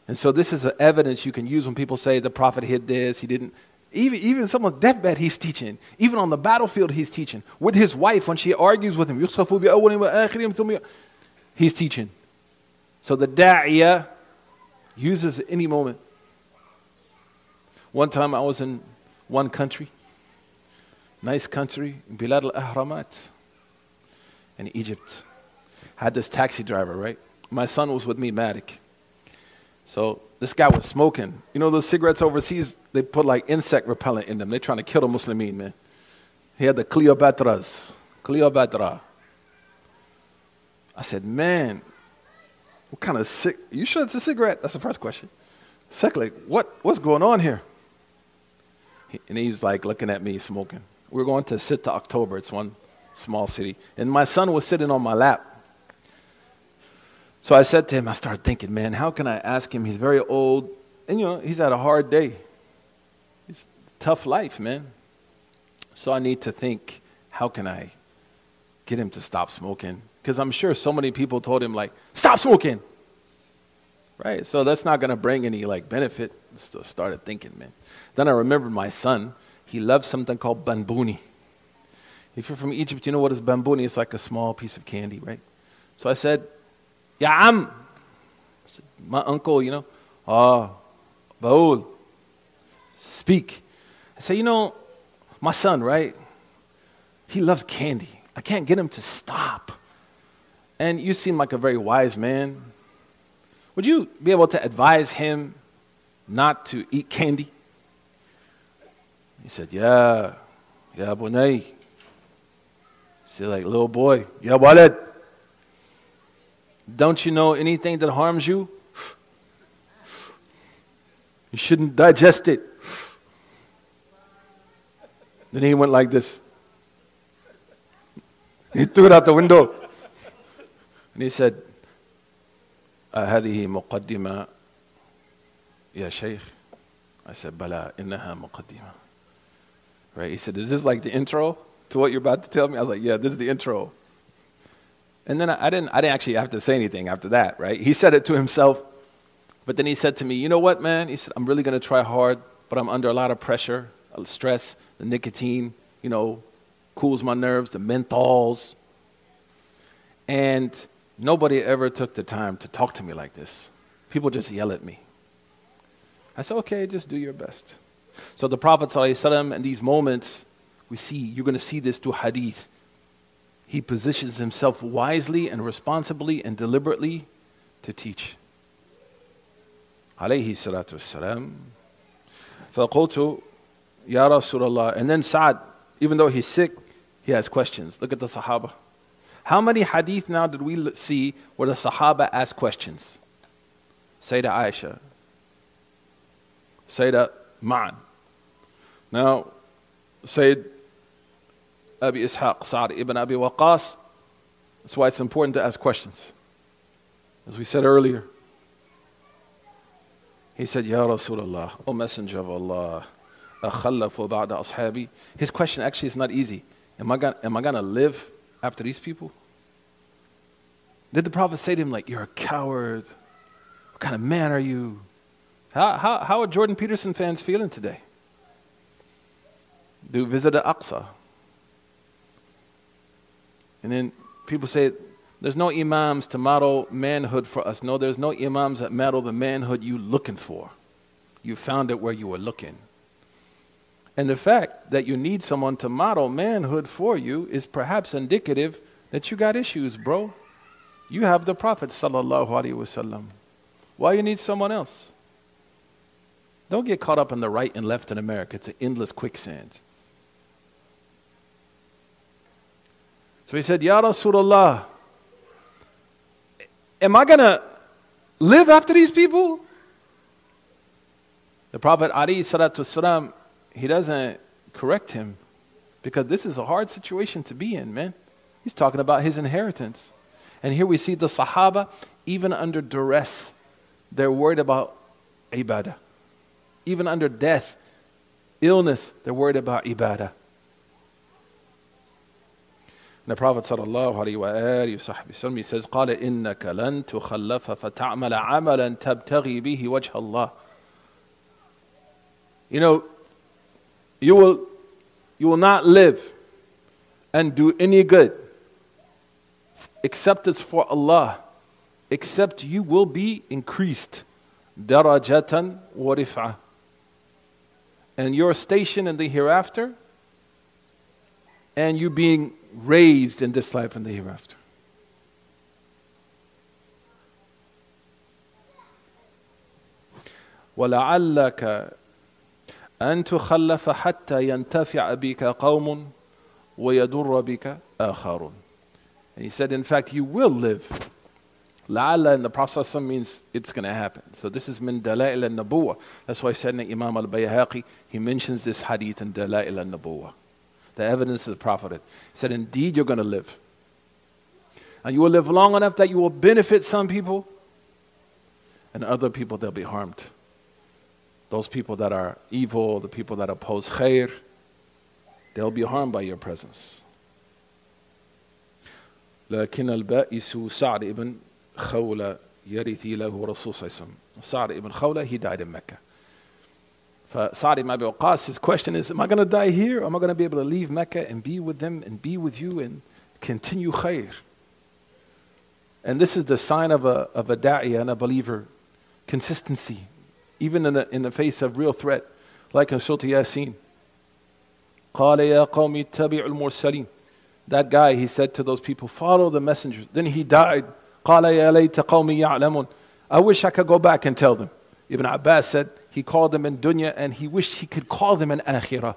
[SPEAKER 1] And so this is evidence you can use when people say the prophet hid this, he didn't. Even, even someone's deathbed, he's teaching. Even on the battlefield, he's teaching. With his wife, when she argues with him, he's teaching. So the da'iyah uses any moment. One time I was in one country, nice country, Bilad al-Ahramat, in Egypt. Had this taxi driver, right? My son was with me, Matic. So this guy was smoking. You know those cigarettes overseas, they put like insect repellent in them. They're trying to kill the Muslimin, man. He had the Cleopatras. Cleopatra. I said, man, what kind of sick? You sure it's a cigarette? That's the first question. Secondly, what, what's going on here? And he's like looking at me smoking. We're going to sit to October. It's one small city. And my son was sitting on my lap. So I said to him, I started thinking, man, how can I ask him? He's very old. And, you know, he's had a hard day. It's tough life, man. So I need to think, how can I get him to stop smoking? Because I'm sure so many people told him, like, stop smoking. Right? So that's not going to bring any, like, benefit. So started thinking, man. Then I remembered my son. He loves something called bambuni. If you're from Egypt, you know what is bambuni? It's like a small piece of candy, right? So I said, Ya am. My uncle, you know, ah, Baul, speak. I say, you know, my son, right? He loves candy. I can't get him to stop. And you seem like a very wise man. Would you be able to advise him not to eat candy? He said, Yeah, yeah, bunay. He said, like, little boy, yeah, wallet. Don't you know anything that harms you? You shouldn't digest it. Then he went like this. He threw it out the window. And he said, هذه مقدمة يا شيخ I said بلى إنها مقدمة Right? He said, Is this like the intro to what you're about to tell me? I was like, Yeah, this is the intro. And then I, didn't, I didn't actually have to say anything after that, right? He said it to himself. But then he said to me, You know what, man? He said, I'm really going to try hard, but I'm under a lot of pressure, stress, the nicotine, you know, cools my nerves, the menthols. And nobody ever took the time to talk to me like this. People just yell at me. I said, Okay, just do your best. So the Prophet ﷺ in these moments, we see, you're going to see this through hadith. He positions himself wisely and responsibly and deliberately to teach. Alayhi salatu wasalam. فَقُلْتُ Ya Rasulullah. And then Sa'd, even though he's sick, he has questions. Look at the Sahaba. How many hadith now did we see where the Sahaba asked questions? Sayyidah Aisha, Sayyidah Ma'an now Sayyid Abi Ishaq, Sa'd ibn Abi Waqas. That's why it's important to ask questions. As we said earlier, he said, Ya Rasulullah, O Messenger of Allah, أخلف بعد أصحابي. His question actually is not easy. Am I gonna, am I gonna live after these people? Did the Prophet say to him, like, you're a coward? What kind of man are you? How, how, how are Jordan Peterson fans feeling today? Do visit Al-Aqsa. And then people say, there's no imams to model manhood for us. No, there's no imams that model the manhood you're looking for. You found it where you were looking. And the fact that you need someone to model manhood for you is perhaps indicative that you got issues, bro. You have the Prophet sallallahu alaihi wasallam. Why you need someone else? Don't get caught up in the right and left in America. It's an endless quicksand. So he said, Ya Rasulullah, am I going to live after these people? The Prophet Ali Salatu he doesn't correct him because this is a hard situation to be in, man. He's talking about his inheritance. And here we see the Sahaba, even under duress, they're worried about ibadah. Even under death, illness, they're worried about ibadah. the Prophet sallallahu alaihi wasallam he says, قال إنك لن تخلف فتعمل عملا تبتغي به وجه الله. You know, you will, you will not live and do any good except it's for Allah, except you will be increased. درجة ورفعة. And your station in the hereafter, and you being raised in this life and the hereafter. ولعلك أن تخلف حتى ينتفع بك قوم ويضر بك آخرون. And he said, in fact, you will live. La'alla in the Prophet means it's going to happen. So this is min dalail al-nabuwa. That's why Sayyidina Imam al-Bayhaqi, he mentions this hadith in dalail al-nabuwa. The evidence of the Prophet. He said, indeed you're going to live. And you will live long enough that you will benefit some people and other people they'll be harmed. Those people that are evil, the people that oppose khair, they'll be harmed by your presence. لكن البائس سعد ibn Khawla يرثي له رسول صلى الله عليه وسلم Sa'd ibn Khawla, he died in Mecca. For Sa'd ibn Abi Waqqas, his question is, am I going to die here or am I going to be able to leave Mecca and be with them and be with you and continue khair? And this is the sign of a, of a da'iyah and a believer, consistency, even in the, in the face of real threat, like in Surah Yasin. قال يا قوم اتبعوا المرسلين that guy, he said to those people, follow the messengers. Then he died. قال يا ليت قومي يعلمون I wish I could go back and tell them. Ibn Abbas said he called them in dunya and he wished he could call them in akhirah.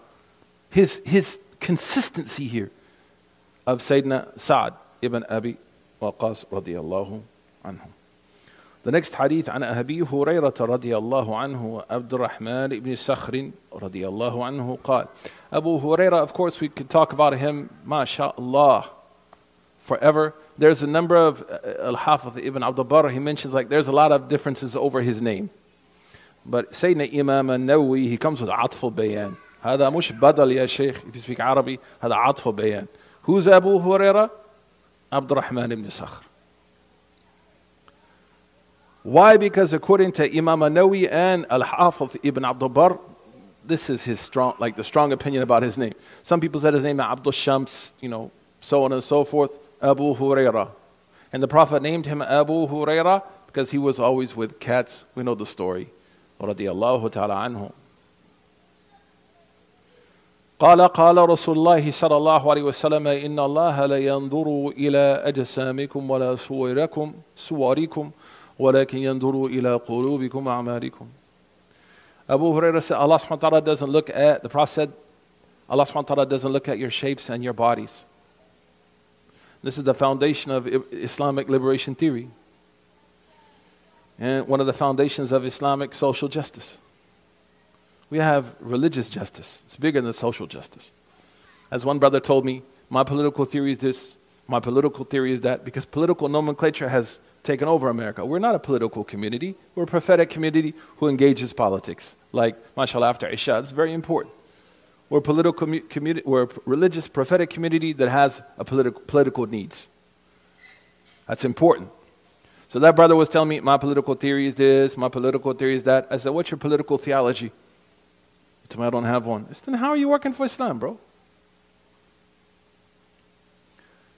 [SPEAKER 1] His, his consistency here of Sayyidina Sa'd ibn Abi Waqas radiyallahu anhu. The next hadith عن أبي هريرة رضي الله عنه وعبد الرحمن بن صخر رضي الله عنه قال Abu Huraira, of course, we could talk about him, mashallah, forever There's a number of uh, Al-Hafiz ibn Abdul Barr, he mentions like there's a lot of differences over his name. But Sayyidina Imam al-Nawawi, he comes with عطف bayan. هذا مش بدل يا شيخ if you speak Arabic هذا عطف bayan. Who's Abu Huraira? Abdul Rahman ibn Sakhr. Why? Because according to Imam Nawawi and Al-Hafiz ibn Abdul Barr, this is his strong, like the strong opinion about his name. Some people said his name Abdul Shams, you know, so on and so forth, Abu Huraira. And the Prophet named him Abu Huraira because he was always with cats. We know the story. Radiallahu ta'ala anhu. قال قال رسول الله صلى الله عليه وسلم إن الله لا ينظر إلى أجسامكم ولا صوركم صوركم ولكن ينظر إلى قلوبكم أعمالكم Abu Hurairah said, Allah subhanahu wa ta'ala doesn't look at, the Prophet said, Allah subhanahu wa ta'ala doesn't look at your shapes and your bodies. This is the foundation of Islamic liberation theory. And one of the foundations of Islamic social justice. We have religious justice, it's bigger than social justice. As one brother told me, my political theory is this, my political theory is that, because political nomenclature has taken over America. We're not a political community. We're a prophetic community who engages politics. Like, mashallah, after Isha, it's very important. We're political community We're religious prophetic community that has a politi- political needs. That's important. So that brother was telling me my political theory is this, my political theory is that. I said, "What's your political theology?" He told me I don't have one. I said, "Then how are you working for Islam, bro?"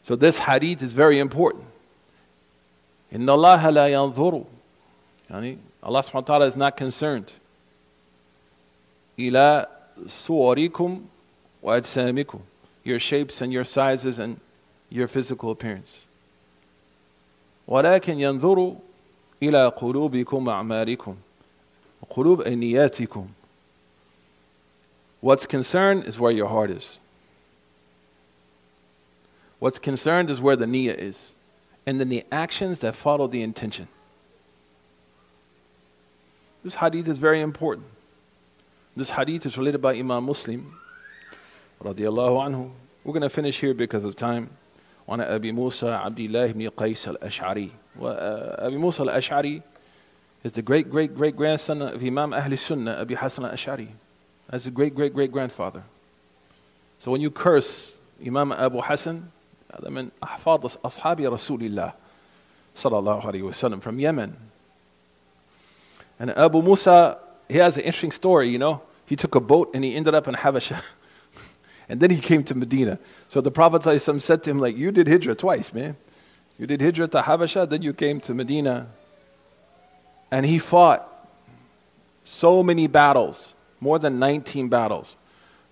[SPEAKER 1] So this hadith is very important. Inna Allah la yanzuru. Yani Allah subhanahu wa ta'ala is not concerned. Ila إلى صوركم وأجسامكم your shapes and your sizes and your physical appearance ولكن ينظر إلى قلوبكم وأعمالكم قلوب نياتكم What's concerned is where your heart is. What's concerned is where the niyyah is and then the actions that follow the intention. This hadith is very important. This hadith is related by Imam Muslim. Radiallahu anhu. We're going to finish here because of time. وعن أبي موسى عبد الله بن قيس الأشعري وأبي موسى الأشعري is the great great great grandson of Imam Ahl Sunnah Abi Hassan al-Ash'ari. That's a great great great grandfather. So when you curse Imam Abu Hassan, هذا من أحفاد أصحاب رسول الله صلى الله عليه وسلم from Yemen. And Abu Musa, he has an interesting story, you know. He took a boat and he ended up in Habasha. and then he came to Medina. So the Prophet ﷺ said to him, like, you did hijrah twice, man. You did hijrah to Habasha, then you came to Medina. And he fought so many battles, more than 19 battles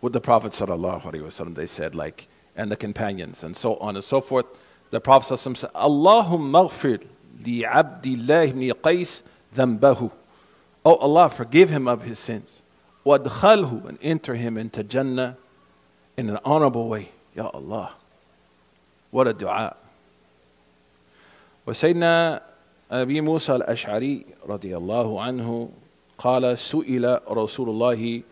[SPEAKER 1] with the Prophet ﷺ, they said, like, and the companions, and so on and so forth. The Prophet ﷺ said, Allahumma ghfir li abdillah ibn Qais dhanbahu. Oh Allah, forgive him of his sins. Wadkhalhu, and enter him into Jannah in an honorable way. Ya Allah. What a dua. وسيدنا أبي موسى الأشعري رضي الله عنه قال سئل رسول الله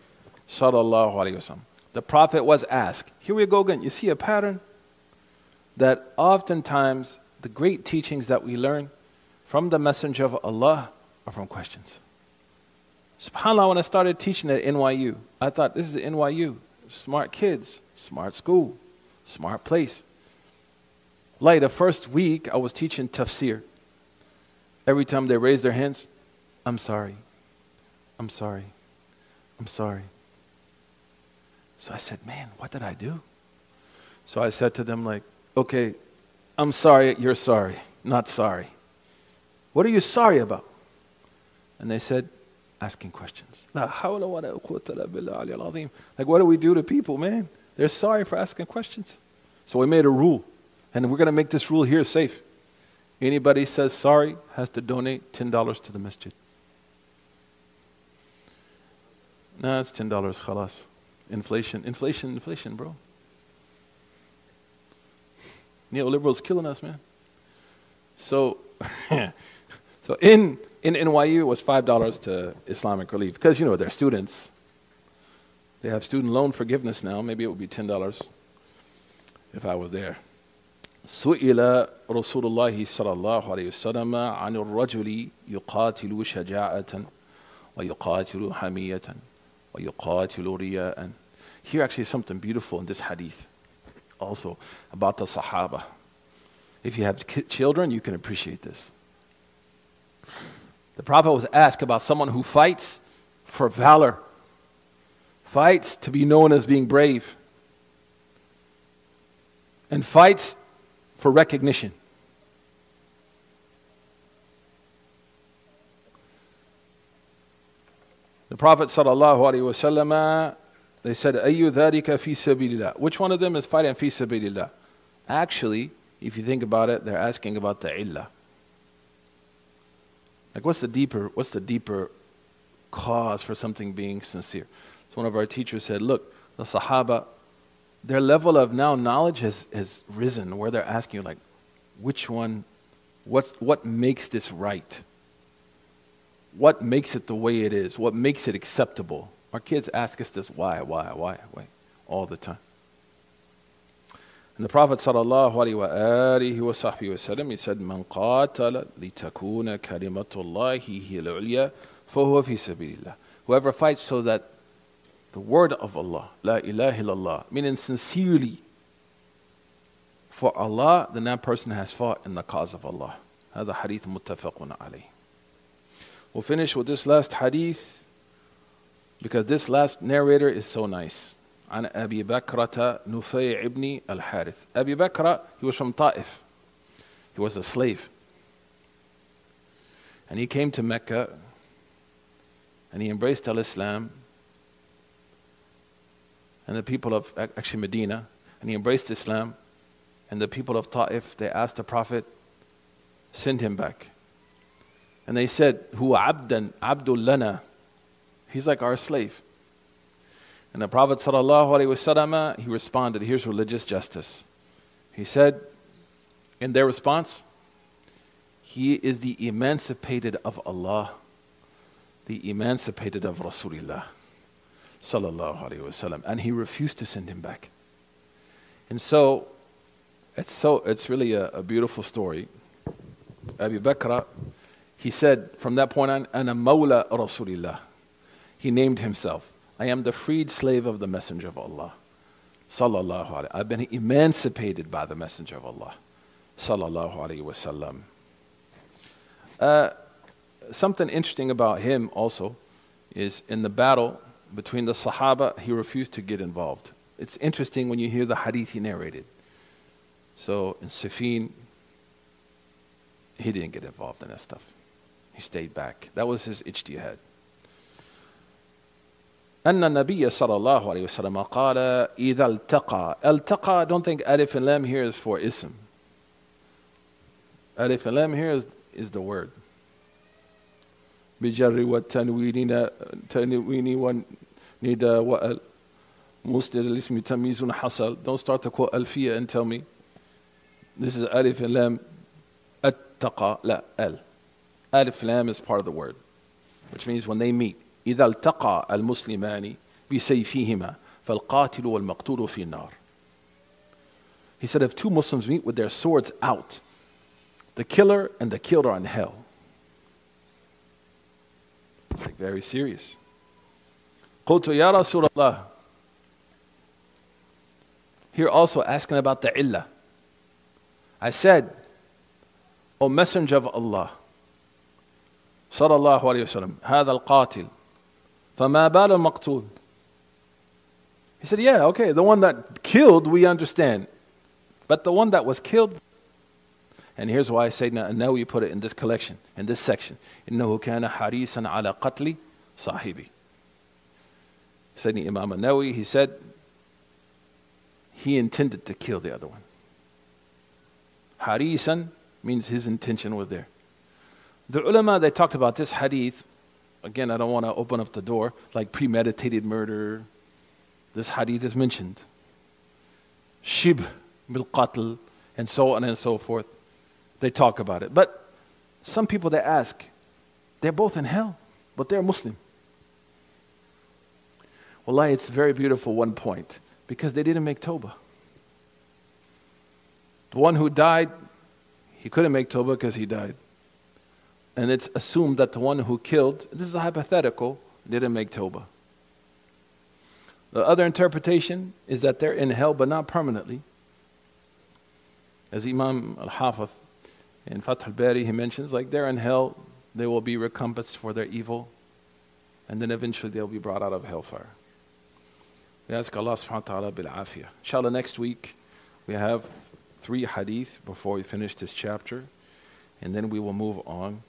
[SPEAKER 1] صلى الله عليه وسلم the prophet was asked here we go again you see a pattern that oftentimes the great teachings that we learn from the messenger of Allah are from questions subhanallah when I started teaching at NYU I thought this is NYU smart kids smart school smart place like the first week I was teaching tafsir every time they raised their hands I'm sorry I'm sorry. I'm sorry. So I said, Man, what did I do? So I said to them, like, okay, I'm sorry, you're sorry, not sorry. What are you sorry about? And they said, asking questions. Like, what do we do to people, man? They're sorry for asking questions. So we made a rule, and we're going to make this rule here safe. Anybody says sorry has to donate $10 to the masjid. No, it's ten dollars. Khalas. Inflation, inflation, inflation, bro. Neoliberals killing us, man. So, so in in NYU it was five dollars to Islamic Relief because you know they're students. They have student loan forgiveness now. Maybe it would be ten dollars if I was there. سئل رسول الله صلى الله عليه وسلم عن الرجل يقاتل شجاعة ويقاتل حمية وَيُقَاتِلُ Here actually is something beautiful in this hadith also about the Sahaba. If you have children, you can appreciate this. The Prophet was asked about someone who fights for valor, fights to be known as being brave, and fights for recognition. The Prophet ﷺ, they said, أَيُّ ذَلِكَ فِي سَبِيلِ Which one of them is fighting fi sabilillah? Actually, if you think about it, they're asking about the illah. Like what's the deeper, what's the deeper cause for something being sincere? So one of our teachers said, look, the Sahaba, their level of now knowledge has, has risen where they're asking you, like, which one, what's, what makes this right? what makes it the way it is, what makes it acceptable. Our kids ask us this why, why, why, why, all the time. And the Prophet sallallahu alaihi wasallam he said, "Man qatala litakuna kalimatullahi hiya al-ulya, fahuwa fi sabilillah." Whoever fights so that the word of Allah, la ilaha illallah, meaning sincerely for Allah, then that person has fought in the cause of Allah. هذا حديث متفق عليه. We'll finish with this last hadith because this last narrator is so nice. عن أبي بكرة نفيع ابن الحارث أبي بكرة he was from Ta'if he was a slave and he came to Mecca and he embraced al-Islam and the people of actually Medina and he embraced Islam and the people of Ta'if they asked the Prophet send him back and they said, Hu abdan, abdul lana. He's like our slave. And the Prophet ﷺ, he responded, here's religious justice. He said, in their response, he is the emancipated of Allah, the emancipated of Rasulullah sallallahu alaihi wasallam, and he refused to send him back. And so, it's so it's really a, a beautiful story. Abu Bakr he said from that point on, Ana Mawla Rasulillah. He named himself. I am the freed slave of the Messenger of Allah. Sallallahu alayhi. I've been emancipated by the Messenger of Allah. Sallallahu alayhi wasallam. Uh, something interesting about him also is in the battle between the Sahaba, he refused to get involved. It's interesting when you hear the hadith he narrated. So in Siffin, he didn't get involved in that stuff. He stayed back. That was his ijtihad. أن النبي صلى الله عليه وسلم قال إذا التقى التقى don't think alif and lam here is for ism alif and lam here is, is the word بجر والتنوين تنوين وندى وال مسند الاسم تمييز حصل don't start to quote ألفية and tell me this is alif and lam التقى لا al alif lam is part of the word which means when they meet إذا التقى المسلمان بسيفيهما فالقاتل والمقتول في النار He said if two Muslims meet with their swords out, the killer and the killed are in hell. It's like very serious. قلت يا رسول الله Here also asking about the illah. I said, O Messenger of Allah, صلى الله عليه وسلم هذا القاتل فما بال المقتول He said, Yeah, okay, the one that killed, we understand. But the one that was killed, and here's why I say now, now we put it in this collection, in this section. إنه كان حريصا على قتل صاحبي. Sayyidina Imam Nawawi, he said, he intended to kill the other one. Harisan means his intention was there. The ulama, they talked about this hadith again, I don't want to open up the door, like premeditated murder. This hadith is mentioned. Shib bil and so on and so forth. They talk about it. But some people they ask, they're both in hell, but they're Muslim. Wallahi, it's very beautiful, one point, because they didn't make Tawbah. The one who died, he couldn't make Tawbah because he died and it's assumed that the one who killed, this is a hypothetical, didn't make Toba. The other interpretation is that they're in hell, but not permanently. As Imam al Hafiz in Fath al Bari, he mentions, like they're in hell, they will be recompensed for their evil, and then eventually they'll be brought out of hellfire. We ask Allah subhanahu wa ta'ala bil afiyah. Inshallah, next week we have three hadith before we finish this chapter, and then we will move on.